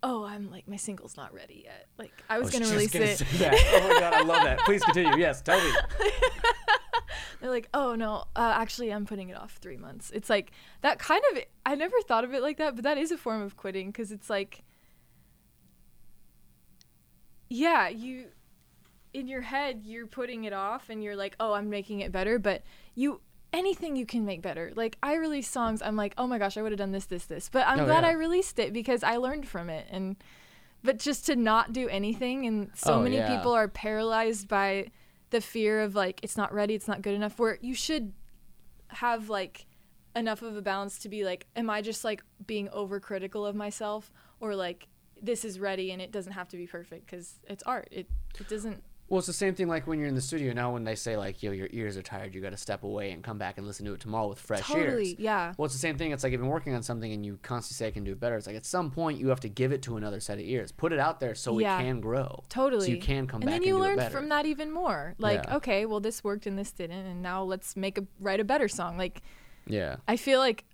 [SPEAKER 2] oh, I'm like my single's not ready yet. Like I was,
[SPEAKER 1] I
[SPEAKER 2] gonna release
[SPEAKER 1] gonna
[SPEAKER 2] it.
[SPEAKER 1] Oh my god, I love that. Please continue. Yes, tell me.
[SPEAKER 2] They're like, oh no, uh, actually, I'm putting it off three months. It's like that kind of. I never thought of it like that, but that is a form of quitting because it's like, yeah, you, in your head, you're putting it off, and you're like, oh, I'm making it better, but you. Anything you can make better. Like I release songs, I'm like, oh my gosh, I would have done this, this, this. But I'm
[SPEAKER 1] Oh,
[SPEAKER 2] glad
[SPEAKER 1] yeah.
[SPEAKER 2] I released it because I learned from it. And but just to not do anything, and so
[SPEAKER 1] Oh,
[SPEAKER 2] many
[SPEAKER 1] yeah.
[SPEAKER 2] people are paralyzed by the fear of like it's not ready, it's not good enough. Where you should have like enough of a balance to be like, am I just like being overcritical of myself, or like this is ready and it doesn't have to be perfect because it's art. It it doesn't.
[SPEAKER 1] Well, it's the same thing like when you're in the studio now when they say like, yo, your ears are tired, you got to step away and come back and listen to it tomorrow with fresh
[SPEAKER 2] Totally,
[SPEAKER 1] ears.
[SPEAKER 2] yeah.
[SPEAKER 1] Well, it's the same thing. It's like if you're working on something and you constantly say I can do it better. It's like at some point you have to give it to another set of ears, put it out there so
[SPEAKER 2] Yeah.
[SPEAKER 1] it can grow.
[SPEAKER 2] Totally.
[SPEAKER 1] So you can come back
[SPEAKER 2] and
[SPEAKER 1] back
[SPEAKER 2] then
[SPEAKER 1] and
[SPEAKER 2] you
[SPEAKER 1] do
[SPEAKER 2] learn from that even more. Like,
[SPEAKER 1] Yeah.
[SPEAKER 2] okay, well this worked and this didn't, and now let's make a write a better song. Like,
[SPEAKER 1] Yeah.
[SPEAKER 2] I feel like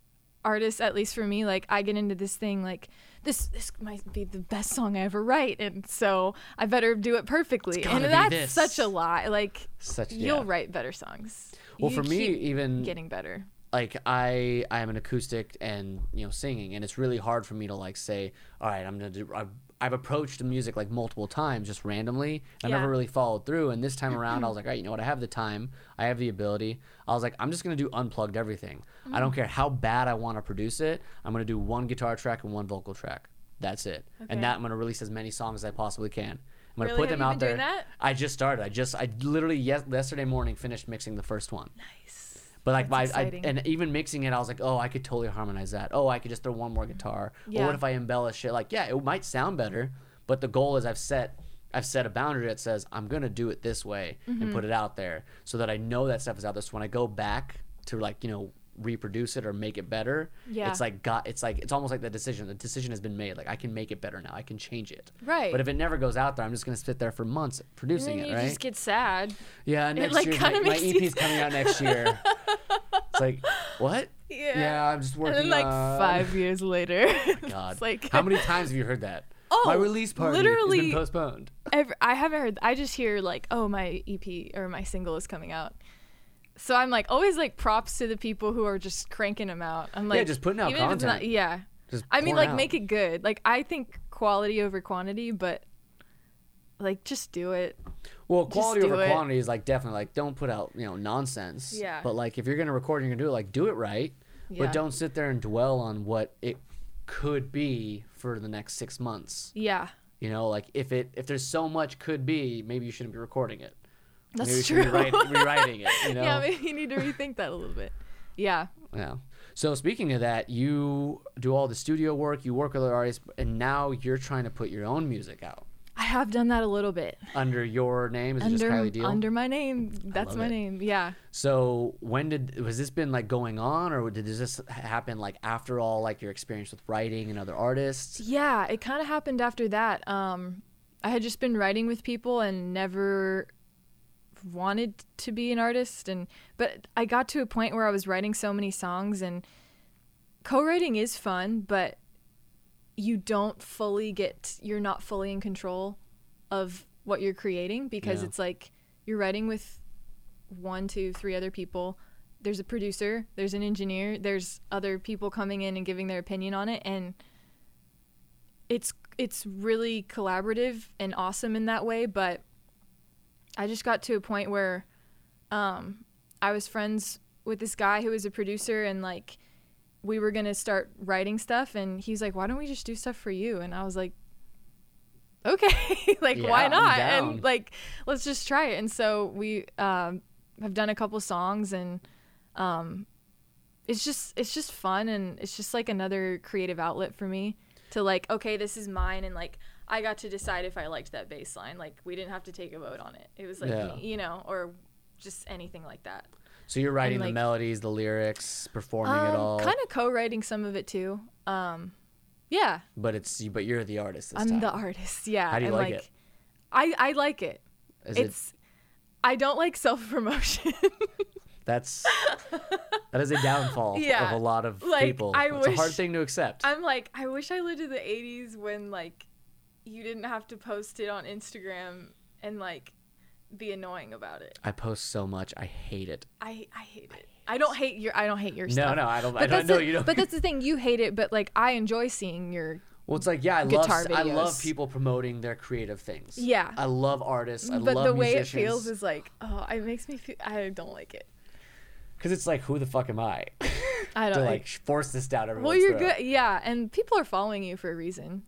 [SPEAKER 2] artists, at least for me, like I get into this thing like this this might be the best song I ever write, and so I better do it perfectly. And that's
[SPEAKER 1] this.
[SPEAKER 2] such a lie. Like
[SPEAKER 1] Such
[SPEAKER 2] you'll
[SPEAKER 1] yeah.
[SPEAKER 2] write better songs.
[SPEAKER 1] Well,
[SPEAKER 2] You
[SPEAKER 1] for me, even
[SPEAKER 2] getting better.
[SPEAKER 1] like I I am an acoustic and you know singing, and it's really hard for me to like say, all right, I'm gonna do. I've, I've approached music like multiple times just randomly.
[SPEAKER 2] Yeah.
[SPEAKER 1] I never really followed through, and this time around, I was like, all right, you know what? I have the time, I have the ability. I was like, I'm just gonna do unplugged everything. I
[SPEAKER 2] Mm.
[SPEAKER 1] don't care how bad I want to produce it. I'm gonna do one guitar track and one vocal track. That's it,
[SPEAKER 2] Okay.
[SPEAKER 1] and that I'm gonna release as many songs as I possibly can. I'm gonna
[SPEAKER 2] Really?
[SPEAKER 1] put them out there. I just started. I just I literally yes, yesterday morning finished mixing the first one.
[SPEAKER 2] Nice.
[SPEAKER 1] But like
[SPEAKER 2] That's
[SPEAKER 1] my, I, and even mixing it, I was like, oh, I could totally harmonize that. Oh, I could just throw one more guitar. Or what if I embellish it? Like, yeah, it might sound better, but the goal is I've set, I've set a boundary that says I'm gonna do it this way and
[SPEAKER 2] Mm-hmm.
[SPEAKER 1] put it out there, so that I know that stuff is out there. So when I go back to like you know reproduce it or make it better,
[SPEAKER 2] Yeah.
[SPEAKER 1] it's like got, it's like it's almost like the decision. The decision has been made. Like I can make it better now. I can change it.
[SPEAKER 2] Right.
[SPEAKER 1] But if it never goes out there, I'm just gonna sit there for months producing it,
[SPEAKER 2] you
[SPEAKER 1] right?
[SPEAKER 2] just get sad.
[SPEAKER 1] Yeah, next
[SPEAKER 2] like,
[SPEAKER 1] year my, my
[SPEAKER 2] you
[SPEAKER 1] coming out next year. it's like what?
[SPEAKER 2] Yeah.
[SPEAKER 1] Yeah, I'm just working
[SPEAKER 2] And then like
[SPEAKER 1] on.
[SPEAKER 2] five years later, oh
[SPEAKER 1] God,
[SPEAKER 2] it's like
[SPEAKER 1] how many times have you heard that?
[SPEAKER 2] Oh,
[SPEAKER 1] my release party has
[SPEAKER 2] literally-
[SPEAKER 1] been postponed.
[SPEAKER 2] Every, I haven't heard. I just hear like, oh, my EP or my single is coming out. So I'm like always like props to the people who are just cranking them out. I'm like, yeah,
[SPEAKER 1] just putting out
[SPEAKER 2] even if it's not-
[SPEAKER 1] content.
[SPEAKER 2] yeah.
[SPEAKER 1] Just
[SPEAKER 2] I mean,
[SPEAKER 1] pouring
[SPEAKER 2] like
[SPEAKER 1] out.
[SPEAKER 2] make it good. Like I think quality over quantity, but like just do it.
[SPEAKER 1] Well, quality
[SPEAKER 2] do
[SPEAKER 1] over
[SPEAKER 2] it.
[SPEAKER 1] quantity is like definitely like don't put out you know nonsense.
[SPEAKER 2] Yeah.
[SPEAKER 1] But like if you're gonna record, and you're gonna do it like do it right.
[SPEAKER 2] Yeah.
[SPEAKER 1] But don't sit there and dwell on what it could be for the next six months.
[SPEAKER 2] Yeah,
[SPEAKER 1] You know, like if it if there's so much could be, maybe you shouldn't be recording it.
[SPEAKER 2] That's
[SPEAKER 1] maybe
[SPEAKER 2] true.
[SPEAKER 1] should be write, rewriting it. You know.
[SPEAKER 2] Yeah, maybe you need to rethink that a little bit. Yeah.
[SPEAKER 1] Yeah. So speaking of that, you do all the studio work, you work with other artists, and now you're trying to put your own music out
[SPEAKER 2] I have done that a little bit.
[SPEAKER 1] under your name. Is it just
[SPEAKER 2] Under
[SPEAKER 1] Kylie Diehl?
[SPEAKER 2] under my name. That's my
[SPEAKER 1] it.
[SPEAKER 2] name. Yeah.
[SPEAKER 1] so when did was this been like going on, or did this happen like after all like your experience with writing and other artists?
[SPEAKER 2] Yeah, it kind of happened after that. Um, I had just been writing with people and never wanted to be an artist, and but I got to a point where I was writing so many songs, and co-writing is fun, but you don't fully get you're not fully in control of what you're creating because
[SPEAKER 1] Yeah.
[SPEAKER 2] it's like you're writing with one, two, three other people. There's a producer, there's an engineer, there's other people coming in and giving their opinion on it, and it's it's really collaborative and awesome in that way. But I just got to a point where um, I was friends with this guy who was a producer, and like we were gonna start writing stuff, and he's like, "Why don't we just do stuff for you?" And I was like, "Okay, like
[SPEAKER 1] Yeah,
[SPEAKER 2] why not?" And like let's just try it. And so we um, have done a couple songs, and um, it's just it's just fun, and it's just like another creative outlet for me to like, okay, this is mine, and like I got to decide if I liked that bass line. Like we didn't have to take a vote on it. It was like
[SPEAKER 1] Yeah.
[SPEAKER 2] you know, or just anything like that.
[SPEAKER 1] So you're writing the melodies, the lyrics, performing it all,
[SPEAKER 2] Kind of co-writing some of it too. Um, yeah,
[SPEAKER 1] but it's but you're the artist this
[SPEAKER 2] I'm
[SPEAKER 1] time.
[SPEAKER 2] the artist. Yeah.
[SPEAKER 1] How do you
[SPEAKER 2] and
[SPEAKER 1] like it?
[SPEAKER 2] I I like it.
[SPEAKER 1] Is it
[SPEAKER 2] it's I don't like self promotion.
[SPEAKER 1] That's That is a downfall
[SPEAKER 2] Yeah.
[SPEAKER 1] of a lot of
[SPEAKER 2] Like,
[SPEAKER 1] people.
[SPEAKER 2] I
[SPEAKER 1] it's a hard thing to accept.
[SPEAKER 2] I'm like, I wish I lived in the 80s when like you didn't have to post it on Instagram and like be annoying about it.
[SPEAKER 1] I post so much. I hate it.
[SPEAKER 2] I I hate it. I don't hate your I don't hate your
[SPEAKER 1] No,
[SPEAKER 2] stuff.
[SPEAKER 1] no, I don't. I don't know. You don't.
[SPEAKER 2] But that's the thing. You hate it, but like I enjoy seeing your.
[SPEAKER 1] Well, it's like yeah, I love
[SPEAKER 2] guitar
[SPEAKER 1] I love people promoting their creative things.
[SPEAKER 2] Yeah.
[SPEAKER 1] I love artists. I
[SPEAKER 2] but
[SPEAKER 1] love
[SPEAKER 2] the way
[SPEAKER 1] musicians.
[SPEAKER 2] it feels is like, oh, it makes me feel. I don't like it.
[SPEAKER 1] because it's like who the fuck am I
[SPEAKER 2] I don't
[SPEAKER 1] like force this down everyone's
[SPEAKER 2] Well, you're
[SPEAKER 1] throat.
[SPEAKER 2] good. Yeah, and people are following you for a reason.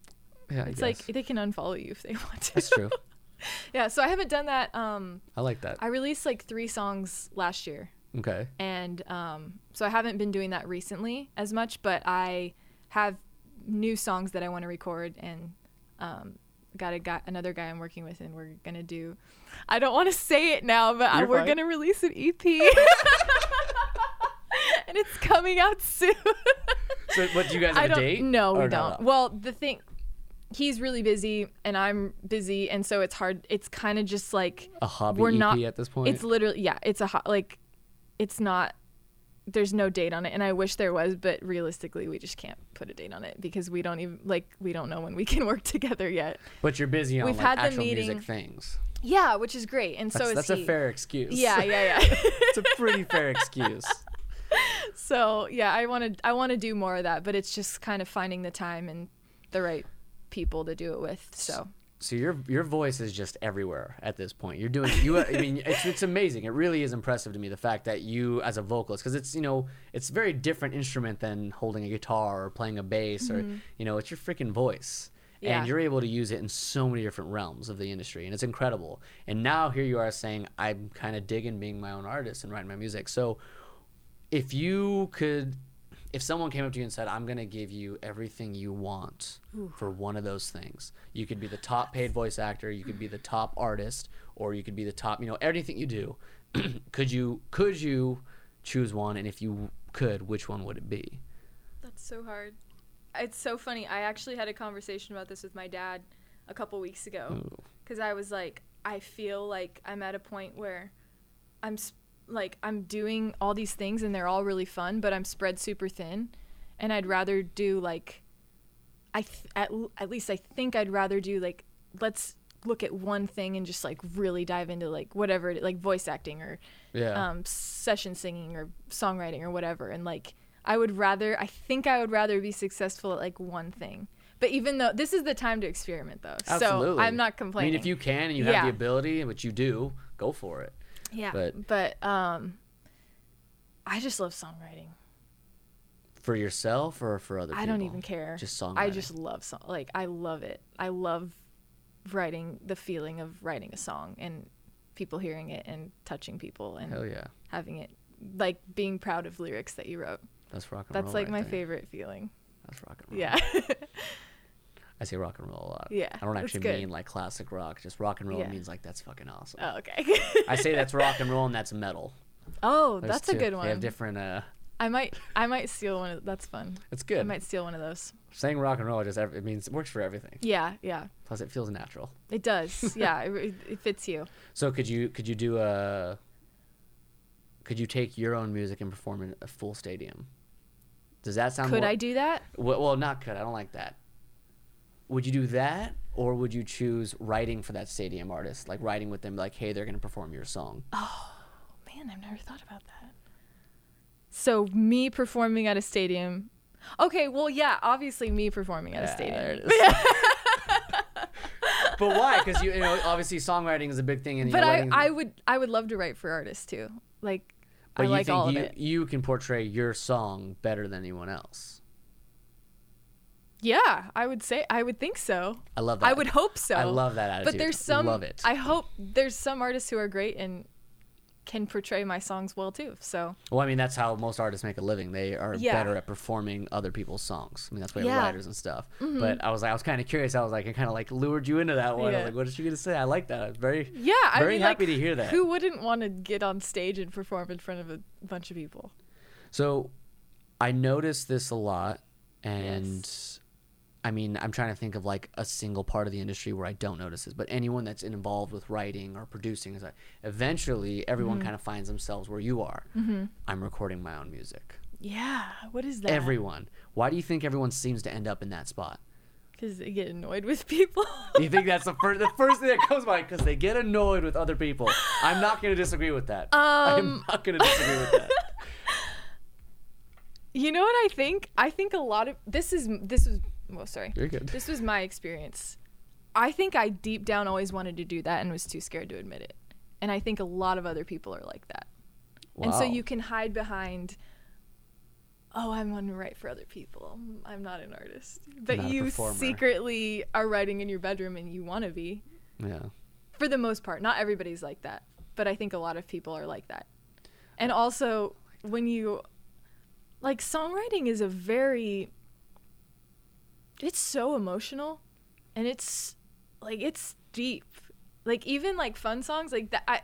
[SPEAKER 1] Yeah, I
[SPEAKER 2] It's like they can unfollow you if they want to.
[SPEAKER 1] that's true.
[SPEAKER 2] yeah, so I haven't done that. Um,
[SPEAKER 1] I like that.
[SPEAKER 2] I released like three songs last year.
[SPEAKER 1] Okay.
[SPEAKER 2] and um, so I haven't been doing that recently as much, but I have new songs that I want to record, and um, got a guy, another guy I'm working with, and we're gonna do. I don't want to say it now, but I, we're
[SPEAKER 1] fine.
[SPEAKER 2] gonna release an EP, and it's coming out soon.
[SPEAKER 1] So, what do you guys have
[SPEAKER 2] I
[SPEAKER 1] a date?
[SPEAKER 2] No, we don't.
[SPEAKER 1] no?
[SPEAKER 2] Well, the thing. He's really busy and I'm busy, and so it's hard. It's kind of just like
[SPEAKER 1] A hobby
[SPEAKER 2] we're
[SPEAKER 1] EP
[SPEAKER 2] not-
[SPEAKER 1] at this point.
[SPEAKER 2] it's literally yeah it's a hot like it's not there's no date on it and i wish there was but realistically we just can't put a date on it because we don't even like we don't know when we can work together yet
[SPEAKER 1] but you're busy on
[SPEAKER 2] We've
[SPEAKER 1] like
[SPEAKER 2] had the
[SPEAKER 1] actual
[SPEAKER 2] meeting-
[SPEAKER 1] music things.
[SPEAKER 2] yeah which is great and
[SPEAKER 1] That's,
[SPEAKER 2] so
[SPEAKER 1] that's
[SPEAKER 2] he
[SPEAKER 1] a fair excuse.
[SPEAKER 2] yeah yeah yeah
[SPEAKER 1] it's a pretty fair excuse.
[SPEAKER 2] so yeah i want to i want to do more of that but it's just kind of finding the time and the right people to do it with so
[SPEAKER 1] So your your voice is just everywhere at this point. You're doing you. I mean, it's it's amazing. It really is impressive to me the fact that you as a vocalist, because it's you know it's a very different instrument than holding a guitar or playing a bass or you know it's your freaking voice.
[SPEAKER 2] Mm-hmm. Yeah.
[SPEAKER 1] And you're able to use it in so many different realms of the industry, and it's incredible. And now here you are saying, I'm kind of digging being my own artist and writing my music. So, if you could, if someone came up to you and said, I'm going to give you everything you want for one of those things, you could be the top paid voice actor, you could be the top artist, or you could be the top, you know, everything you do. could you, could you choose one? And if you could, which one would it be?
[SPEAKER 2] That's so hard. It's so funny. I actually had a conversation about this with my dad a couple weeks ago because I was like, I feel like I'm at a point where I'm s- like I'm doing all these things and they're all really fun, but I'm spread super thin, and I'd rather do like, I th- at at least I think I'd rather do like let's look at one thing and just like really dive into like whatever it, like voice acting or
[SPEAKER 1] Yeah.
[SPEAKER 2] um, session singing or songwriting or whatever. And like, I would rather, I think I would rather be successful at like one thing. But even though this is the time to experiment, though,
[SPEAKER 1] Absolutely.
[SPEAKER 2] so I'm not complaining.
[SPEAKER 1] I mean, if you can and you have
[SPEAKER 2] Yeah.
[SPEAKER 1] the ability, which you do, go for it.
[SPEAKER 2] Yeah,
[SPEAKER 1] but-
[SPEAKER 2] but, um, I just love songwriting.
[SPEAKER 1] For yourself or for other people?
[SPEAKER 2] I don't even care.
[SPEAKER 1] Just songwriting.
[SPEAKER 2] I just love song. Like I love it. I love writing the feeling of writing a song and people hearing it and touching people and
[SPEAKER 1] Hell yeah.
[SPEAKER 2] having it like being proud of lyrics that you wrote.
[SPEAKER 1] That's rock and
[SPEAKER 2] That's
[SPEAKER 1] roll.
[SPEAKER 2] That's like
[SPEAKER 1] right
[SPEAKER 2] my
[SPEAKER 1] there.
[SPEAKER 2] favorite feeling.
[SPEAKER 1] That's rock and roll.
[SPEAKER 2] Yeah.
[SPEAKER 1] I say rock and roll a lot.
[SPEAKER 2] Yeah,
[SPEAKER 1] I don't actually
[SPEAKER 2] good.
[SPEAKER 1] mean like classic rock. Just rock and roll
[SPEAKER 2] Yeah.
[SPEAKER 1] means like that's fucking awesome.
[SPEAKER 2] oh, okay.
[SPEAKER 1] I say that's rock and roll and that's metal.
[SPEAKER 2] oh,
[SPEAKER 1] There's
[SPEAKER 2] that's a
[SPEAKER 1] two-
[SPEAKER 2] good
[SPEAKER 1] They
[SPEAKER 2] one.
[SPEAKER 1] have different. Uh,
[SPEAKER 2] I might I might steal one of that's fun.
[SPEAKER 1] it's good.
[SPEAKER 2] I might steal one of those.
[SPEAKER 1] Saying rock and roll just it means it works for everything.
[SPEAKER 2] Yeah, yeah.
[SPEAKER 1] Plus, it feels natural.
[SPEAKER 2] It does. yeah, it, it fits you.
[SPEAKER 1] So could you could you do a? Could you take your own music and perform in a full stadium? Does that sound?
[SPEAKER 2] Could
[SPEAKER 1] more,
[SPEAKER 2] I do that?
[SPEAKER 1] Well, well, not could. I don't like that. Would you do that, or would you choose writing for that stadium artist, like writing with them, like, hey, they're gonna perform your song?
[SPEAKER 2] Oh man, I've never thought about that. So me performing at a stadium. Okay, well, yeah, obviously me performing at a stadium.
[SPEAKER 1] there it is. but why? Because you, you know, obviously songwriting is a big thing, and
[SPEAKER 2] But I, I would I would love to write for artists too. Like
[SPEAKER 1] but
[SPEAKER 2] I
[SPEAKER 1] you
[SPEAKER 2] like
[SPEAKER 1] think
[SPEAKER 2] all
[SPEAKER 1] you, you can portray your song better than anyone else.
[SPEAKER 2] Yeah, I would say I would think so.
[SPEAKER 1] I love that.
[SPEAKER 2] I would hope so.
[SPEAKER 1] I love that attitude.
[SPEAKER 2] But there's some
[SPEAKER 1] love it.
[SPEAKER 2] I hope there's some artists who are great and can portray my songs well too. So
[SPEAKER 1] well, I mean, that's how most artists make a living. They are
[SPEAKER 2] Yeah.
[SPEAKER 1] better at performing other people's songs. I mean, that's why
[SPEAKER 2] Yeah. Mm-hmm.
[SPEAKER 1] writers and stuff. But I was, like I was kind of curious. I was like, I kind of like lured you into that one. I
[SPEAKER 2] Yeah.
[SPEAKER 1] was like, what is she gonna say? I like that. I was very,
[SPEAKER 2] yeah, I
[SPEAKER 1] very
[SPEAKER 2] mean,
[SPEAKER 1] happy
[SPEAKER 2] like,
[SPEAKER 1] to hear that.
[SPEAKER 2] Who wouldn't want to get on stage and perform in front of a bunch of people?
[SPEAKER 1] So, I noticed this a lot, and I mean, I'm trying to think of like a single part of the industry where I don't notice this, but anyone that's involved with writing or producing is like eventually everyone mm-hmm. kind of finds themselves where you are. Mm-hmm. I'm recording my own music.
[SPEAKER 2] Yeah. What is that?
[SPEAKER 1] Everyone. Why do you think everyone seems to end up in that spot?
[SPEAKER 2] Because they get annoyed with people.
[SPEAKER 1] you think that's the first the first thing that comes by? Because they get annoyed with other people. I'm not going to disagree with that. Um, I'm not going to disagree with that.
[SPEAKER 2] You know what I think? I think a lot of this is this is well, sorry.
[SPEAKER 1] You're good.
[SPEAKER 2] This was my experience. I think I deep down always wanted to do that and was too scared to admit it. And I think a lot of other people are like that. Wow. And so you can hide behind oh, I'm going to write for other people. I'm not an artist. But not you secretly are writing in your bedroom and you want to be.
[SPEAKER 1] Yeah.
[SPEAKER 2] For the most part. Not everybody's like that. But I think a lot of people are like that. And uh, also, when you. Like, songwriting is a very. It's so emotional. And it's. Like, it's deep. Like, even like fun songs, like that. I,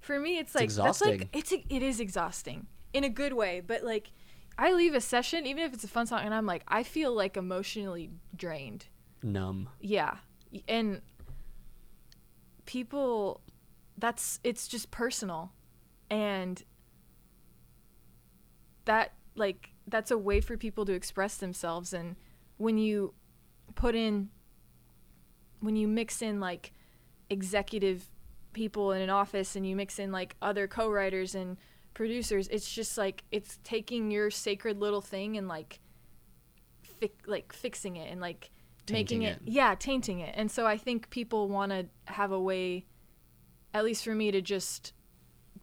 [SPEAKER 2] for me, it's like.
[SPEAKER 1] It's.
[SPEAKER 2] That's like. It's, it is exhausting. In a good way. But, like I leave a session, even if it's a fun song, and I'm like, I feel like emotionally drained.
[SPEAKER 1] Numb.
[SPEAKER 2] Yeah. And people, that's, it's just personal. And that, like, that's a way for people to express themselves. And when you put in, when you mix in, like, executive people in an office and you mix in, like, other co writers and, producers it's just like it's taking your sacred little thing and like fi- like fixing it and like tainting making it, it. Yeah tainting it. And so i think people want to have a way at least for me to just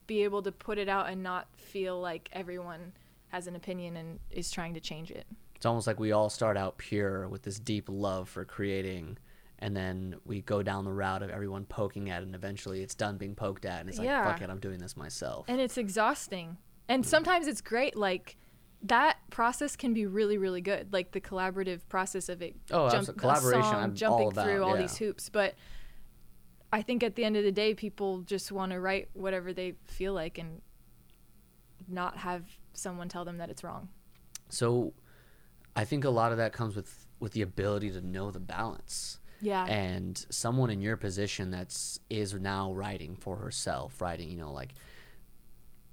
[SPEAKER 2] be able to put it out and not feel like everyone has an opinion and is trying to change it
[SPEAKER 1] it's almost like we all start out pure with this deep love for creating and then we go down the route of everyone poking at it and eventually it's done being poked at and it's like yeah. fuck it i'm doing this myself.
[SPEAKER 2] And it's exhausting. And hmm. sometimes it's great like that process can be really really good like the collaborative process of it
[SPEAKER 1] oh jump, collaboration song, I'm
[SPEAKER 2] jumping
[SPEAKER 1] all about,
[SPEAKER 2] through all
[SPEAKER 1] yeah.
[SPEAKER 2] these hoops. But i think at the end of the day people just want to write whatever they feel like and not have someone tell them that it's wrong.
[SPEAKER 1] So i think a lot of that comes with with the ability to know the balance
[SPEAKER 2] yeah.
[SPEAKER 1] And someone in your position that's is now writing for herself, writing, you know, like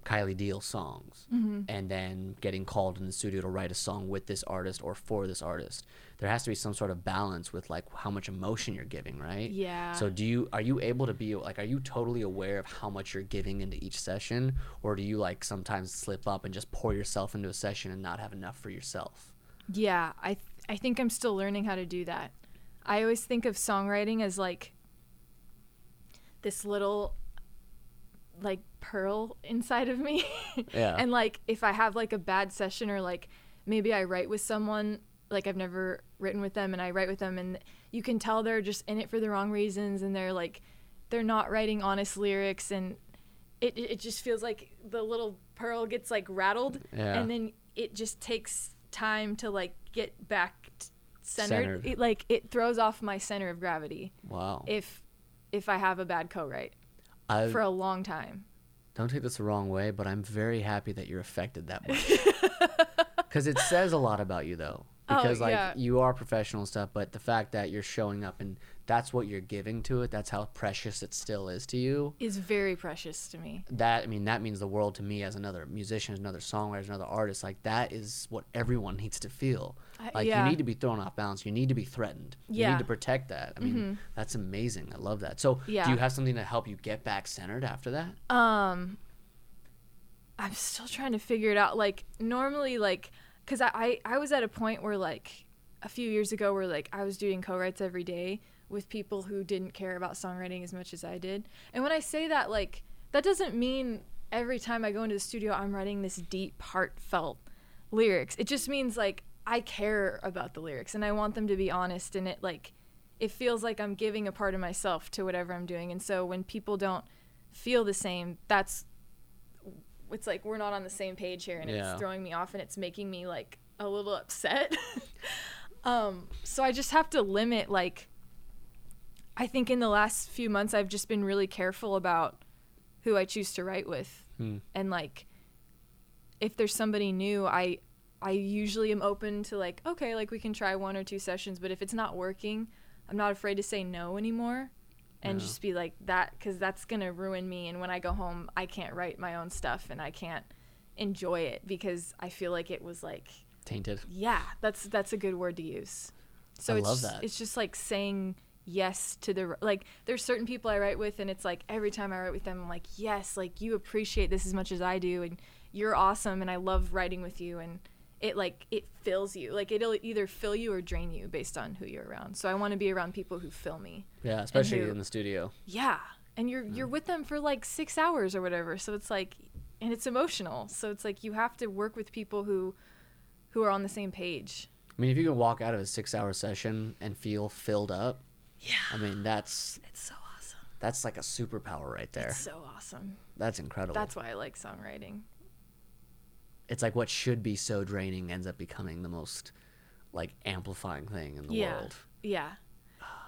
[SPEAKER 1] Kylie Diehl songs, mm-hmm. and then getting called in the studio to write a song with this artist or for this artist. There has to be some sort of balance with like how much emotion you're giving, right?
[SPEAKER 2] Yeah.
[SPEAKER 1] So do you are you able to be like are you totally aware of how much you're giving into each session, or do you like sometimes slip up and just pour yourself into a session and not have enough for yourself?
[SPEAKER 2] Yeah, I th- I think I'm still learning how to do that. I always think of songwriting as like this little like pearl inside of me.
[SPEAKER 1] yeah.
[SPEAKER 2] and like if I have like a bad session or like maybe I write with someone like I've never written with them and I write with them and you can tell they're just in it for the wrong reasons and they're like they're not writing honest lyrics and it it just feels like the little pearl gets like rattled
[SPEAKER 1] yeah.
[SPEAKER 2] and then it just takes time to like get back centered, centered. It, like it throws off my center of gravity.
[SPEAKER 1] Wow.
[SPEAKER 2] If if I have a bad co-write I, for a long time.
[SPEAKER 1] Don't take this the wrong way, but I'm very happy that you're affected that much. Because it says a lot about you, though. Oh, because like yeah. you are professional and stuff, but the fact that you're showing up and that's what you're giving to it, that's how precious it still is to you.
[SPEAKER 2] Is very precious to me.
[SPEAKER 1] That I mean, that means the world to me as another musician, as another songwriter, as another artist. Like that is what everyone needs to feel. Like yeah. you need to be thrown off balance. You need to be threatened. Yeah. You need to protect that. I mean, mm-hmm. that's amazing. I love that. So, yeah. do you have something to help you get back centered after that?
[SPEAKER 2] Um, I'm still trying to figure it out. Like normally, like, cause I, I I was at a point where like a few years ago where like I was doing co-writes every day with people who didn't care about songwriting as much as I did. And when I say that, like, that doesn't mean every time I go into the studio I'm writing this deep, heartfelt lyrics. It just means like I care about the lyrics and I want them to be honest and it like it feels like I'm giving a part of myself to whatever I'm doing. And so when people don't feel the same, that's it's like we're not on the same page here and yeah. it's throwing me off and it's making me like a little upset. um so I just have to limit like I think in the last few months I've just been really careful about who I choose to write with. Hmm. And like if there's somebody new, I I usually am open to like, okay, like we can try one or two sessions, but if it's not working, I'm not afraid to say no anymore and yeah. just be like that because that's going to ruin me. And when I go home, I can't write my own stuff and I can't enjoy it because I feel like it was like
[SPEAKER 1] tainted.
[SPEAKER 2] Yeah, that's that's a good word to use. So I it's it's just like saying yes to the like there's certain people I write with and it's like every time I write with them I'm like yes like you appreciate this as much as I do and you're awesome and I love writing with you and it like it fills you. Like it'll either fill you or drain you based on who you're around. So i want to be around people who fill me.
[SPEAKER 1] Yeah especially who, in the studio.
[SPEAKER 2] Yeah and you're you're with them for like six hours or whatever. So it's like and it's emotional. So it's like you have to work with people who who are on the same page.
[SPEAKER 1] I mean if you can walk out of a six hour session and feel filled up
[SPEAKER 2] yeah.
[SPEAKER 1] I mean that's
[SPEAKER 2] it's so awesome.
[SPEAKER 1] that's like a superpower right there.
[SPEAKER 2] it's so awesome.
[SPEAKER 1] That's incredible.
[SPEAKER 2] That's why i like songwriting
[SPEAKER 1] it's like what should be so draining ends up becoming the most like amplifying thing in the
[SPEAKER 2] yeah.
[SPEAKER 1] world.
[SPEAKER 2] Yeah.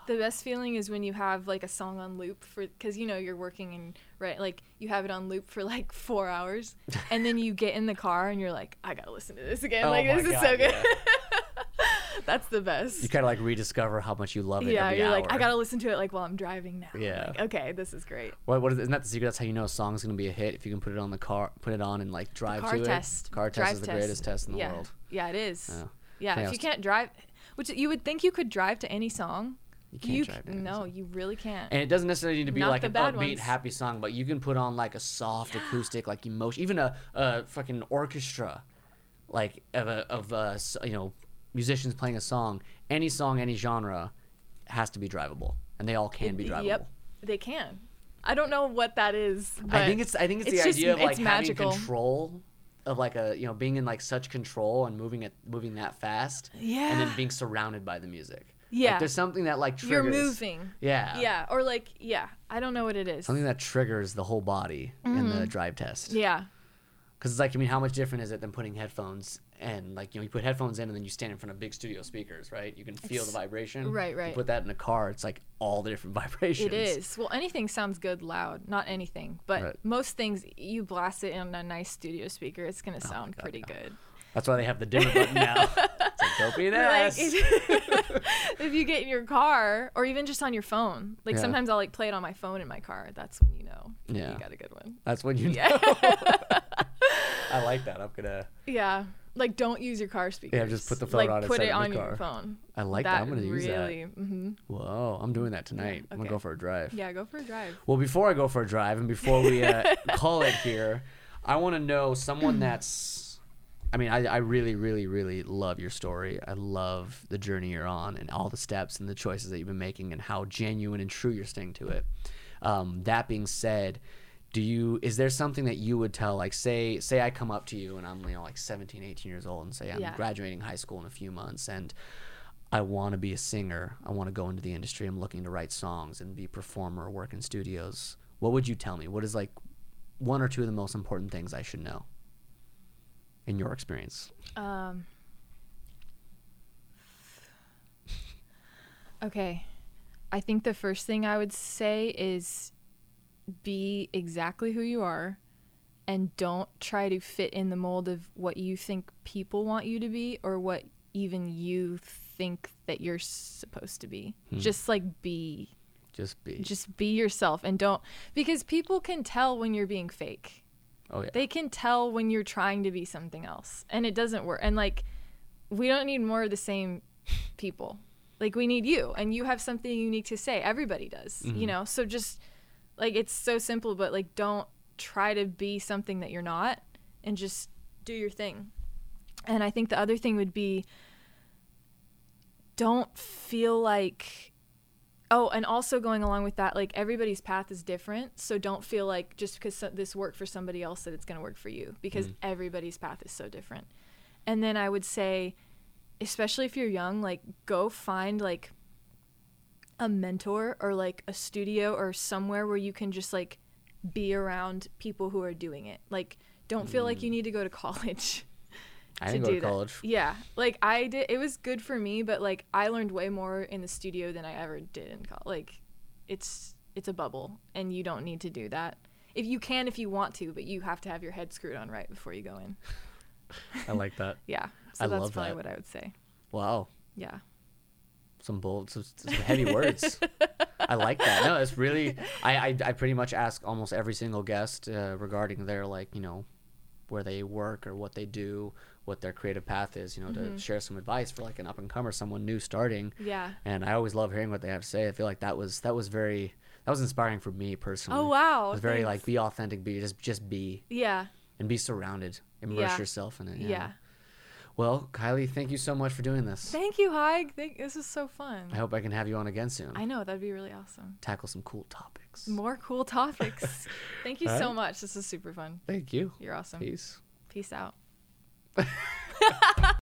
[SPEAKER 2] The best feeling is when you have like a song on loop for cuz you know you're working and right like you have it on loop for like 4 hours and then you get in the car and you're like I got to listen to this again. Oh like this God, is so good. Yeah. That's the best.
[SPEAKER 1] You kind of like rediscover how much you love it.
[SPEAKER 2] Yeah, you're
[SPEAKER 1] hour.
[SPEAKER 2] like, I gotta listen to it like while I'm driving now.
[SPEAKER 1] Yeah.
[SPEAKER 2] Like, okay, this is great.
[SPEAKER 1] What? What is? Isn't that the secret? That's how you know a song's gonna be a hit if you can put it on the car, put it on and like drive
[SPEAKER 2] car
[SPEAKER 1] to
[SPEAKER 2] test.
[SPEAKER 1] it. Car
[SPEAKER 2] drive
[SPEAKER 1] test is the greatest test in the
[SPEAKER 2] yeah.
[SPEAKER 1] world.
[SPEAKER 2] Yeah, it is. Yeah. yeah if you can't drive, which you would think you could drive to any song.
[SPEAKER 1] You can't
[SPEAKER 2] you,
[SPEAKER 1] drive
[SPEAKER 2] No, song. you really can't.
[SPEAKER 1] And it doesn't necessarily need to be
[SPEAKER 2] Not
[SPEAKER 1] like
[SPEAKER 2] an
[SPEAKER 1] upbeat,
[SPEAKER 2] ones.
[SPEAKER 1] happy song, but you can put on like a soft yeah. acoustic, like emotion, even a, a fucking orchestra, like of a of a you know musicians playing a song, any song, any genre, has to be drivable, and they all can be drivable. Yep,
[SPEAKER 2] they can. I don't know what that is.
[SPEAKER 1] I think it's I think it's, it's the just, idea of like having control of like a you know being in like such control and moving it moving that fast.
[SPEAKER 2] Yeah.
[SPEAKER 1] And then being surrounded by the music.
[SPEAKER 2] Yeah.
[SPEAKER 1] Like there's something that like triggers.
[SPEAKER 2] You're moving.
[SPEAKER 1] Yeah.
[SPEAKER 2] Yeah. Or like yeah. I don't know what it is.
[SPEAKER 1] Something that triggers the whole body mm-hmm. in the mm-hmm. drive test.
[SPEAKER 2] Yeah.
[SPEAKER 1] Because it's like I mean, how much different is it than putting headphones and like you know you put headphones in and then you stand in front of big studio speakers right you can feel it's, the vibration
[SPEAKER 2] right right
[SPEAKER 1] you put that in a car it's like all the different vibrations
[SPEAKER 2] it is well anything sounds good loud not anything but right. most things you blast it in a nice studio speaker it's going to oh sound God, pretty yeah. good
[SPEAKER 1] that's why they have the dimmer button now. it's like, don't be like,
[SPEAKER 2] if you get in your car or even just on your phone, like yeah. sometimes I'll like play it on my phone in my car. That's when you know
[SPEAKER 1] yeah.
[SPEAKER 2] you got a good one.
[SPEAKER 1] That's when you know. I like that. I'm gonna.
[SPEAKER 2] Yeah, like don't use your car speakers.
[SPEAKER 1] Yeah, just put the phone
[SPEAKER 2] like,
[SPEAKER 1] on.
[SPEAKER 2] Put
[SPEAKER 1] it
[SPEAKER 2] on
[SPEAKER 1] your
[SPEAKER 2] phone.
[SPEAKER 1] I like that. that. I'm gonna use
[SPEAKER 2] really, that. Mm-hmm.
[SPEAKER 1] Whoa, I'm doing that tonight. Yeah, okay. I'm gonna go for a drive.
[SPEAKER 2] Yeah, go for a drive.
[SPEAKER 1] Well, before I go for a drive and before we uh, call it here, I want to know someone that's. I mean, I, I really, really, really love your story. I love the journey you're on and all the steps and the choices that you've been making and how genuine and true you're staying to it. Um, that being said, do you is there something that you would tell like say say i come up to you and i'm you know like 17 18 years old and say i'm
[SPEAKER 2] yeah.
[SPEAKER 1] graduating high school in a few months and i want to be a singer. I want to go into the industry. I'm looking to write songs and be a performer work in studios. What would you tell me? What is like one or two of the most important things i should know in your experience?
[SPEAKER 2] Um okay. I think the first thing i would say is be exactly who you are and don't try to fit in the mold of what you think people want you to be or what even you think that you're supposed to be. Hmm. Just like be.
[SPEAKER 1] Just be.
[SPEAKER 2] Just be yourself and don't because people can tell when you're being fake.
[SPEAKER 1] Oh yeah.
[SPEAKER 2] They can tell when you're trying to be something else and it doesn't work. And like we don't need more of the same people. Like we need you and you have something unique to say. Everybody does, mm-hmm. you know. So just like it's so simple, but like don't try to be something that you're not and just do your thing. And I think the other thing would be don't feel like oh and also going along with that like everybody's path is different so don't feel like just because this worked for somebody else that it's going to work for you because mm. everybody's path is so different and then i would say especially if you're young like go find like a mentor or like a studio or somewhere where you can just like be around people who are doing it. Like don't feel mm. like you mm. need to go to college.
[SPEAKER 1] I didn't go to college.
[SPEAKER 2] That. Yeah, like I did. It was good for me, but like I learned way more in the studio than I ever did in college. Like, it's it's a bubble, and you don't need to do that. If you can, if you want to, but you have to have your head screwed on right before you go in.
[SPEAKER 1] I like that.
[SPEAKER 2] yeah. So
[SPEAKER 1] I
[SPEAKER 2] that's
[SPEAKER 1] love
[SPEAKER 2] probably
[SPEAKER 1] that.
[SPEAKER 2] what I would say.
[SPEAKER 1] Wow.
[SPEAKER 2] Yeah.
[SPEAKER 1] Some bold, some, some heavy words. I like that. No, it's really. I, I, I pretty much ask almost every single guest uh, regarding their like you know, where they work or what they do, what their creative path is. You know,
[SPEAKER 2] Mm-hmm.
[SPEAKER 1] to share some advice for like an up and comer, someone new starting.
[SPEAKER 2] Yeah.
[SPEAKER 1] And I always love hearing what they have to say. I feel like that was that was very that was inspiring for me personally.
[SPEAKER 2] Oh wow.
[SPEAKER 1] It was very like be authentic, be just just be
[SPEAKER 2] Yeah.
[SPEAKER 1] and be surrounded, immerse
[SPEAKER 2] Yeah.
[SPEAKER 1] yourself in it.
[SPEAKER 2] Yeah.
[SPEAKER 1] Well, Kylie, thank you so much for doing this.
[SPEAKER 2] Thank you, Haig. Thank, this is so fun.
[SPEAKER 1] I hope I can have you on again soon.
[SPEAKER 2] I know that'd be really awesome.
[SPEAKER 1] Tackle some cool topics.
[SPEAKER 2] More cool topics. Thank you
[SPEAKER 1] All
[SPEAKER 2] so
[SPEAKER 1] right.
[SPEAKER 2] much. This is super fun.
[SPEAKER 1] Thank you.
[SPEAKER 2] You're awesome.
[SPEAKER 1] Peace.
[SPEAKER 2] Peace out.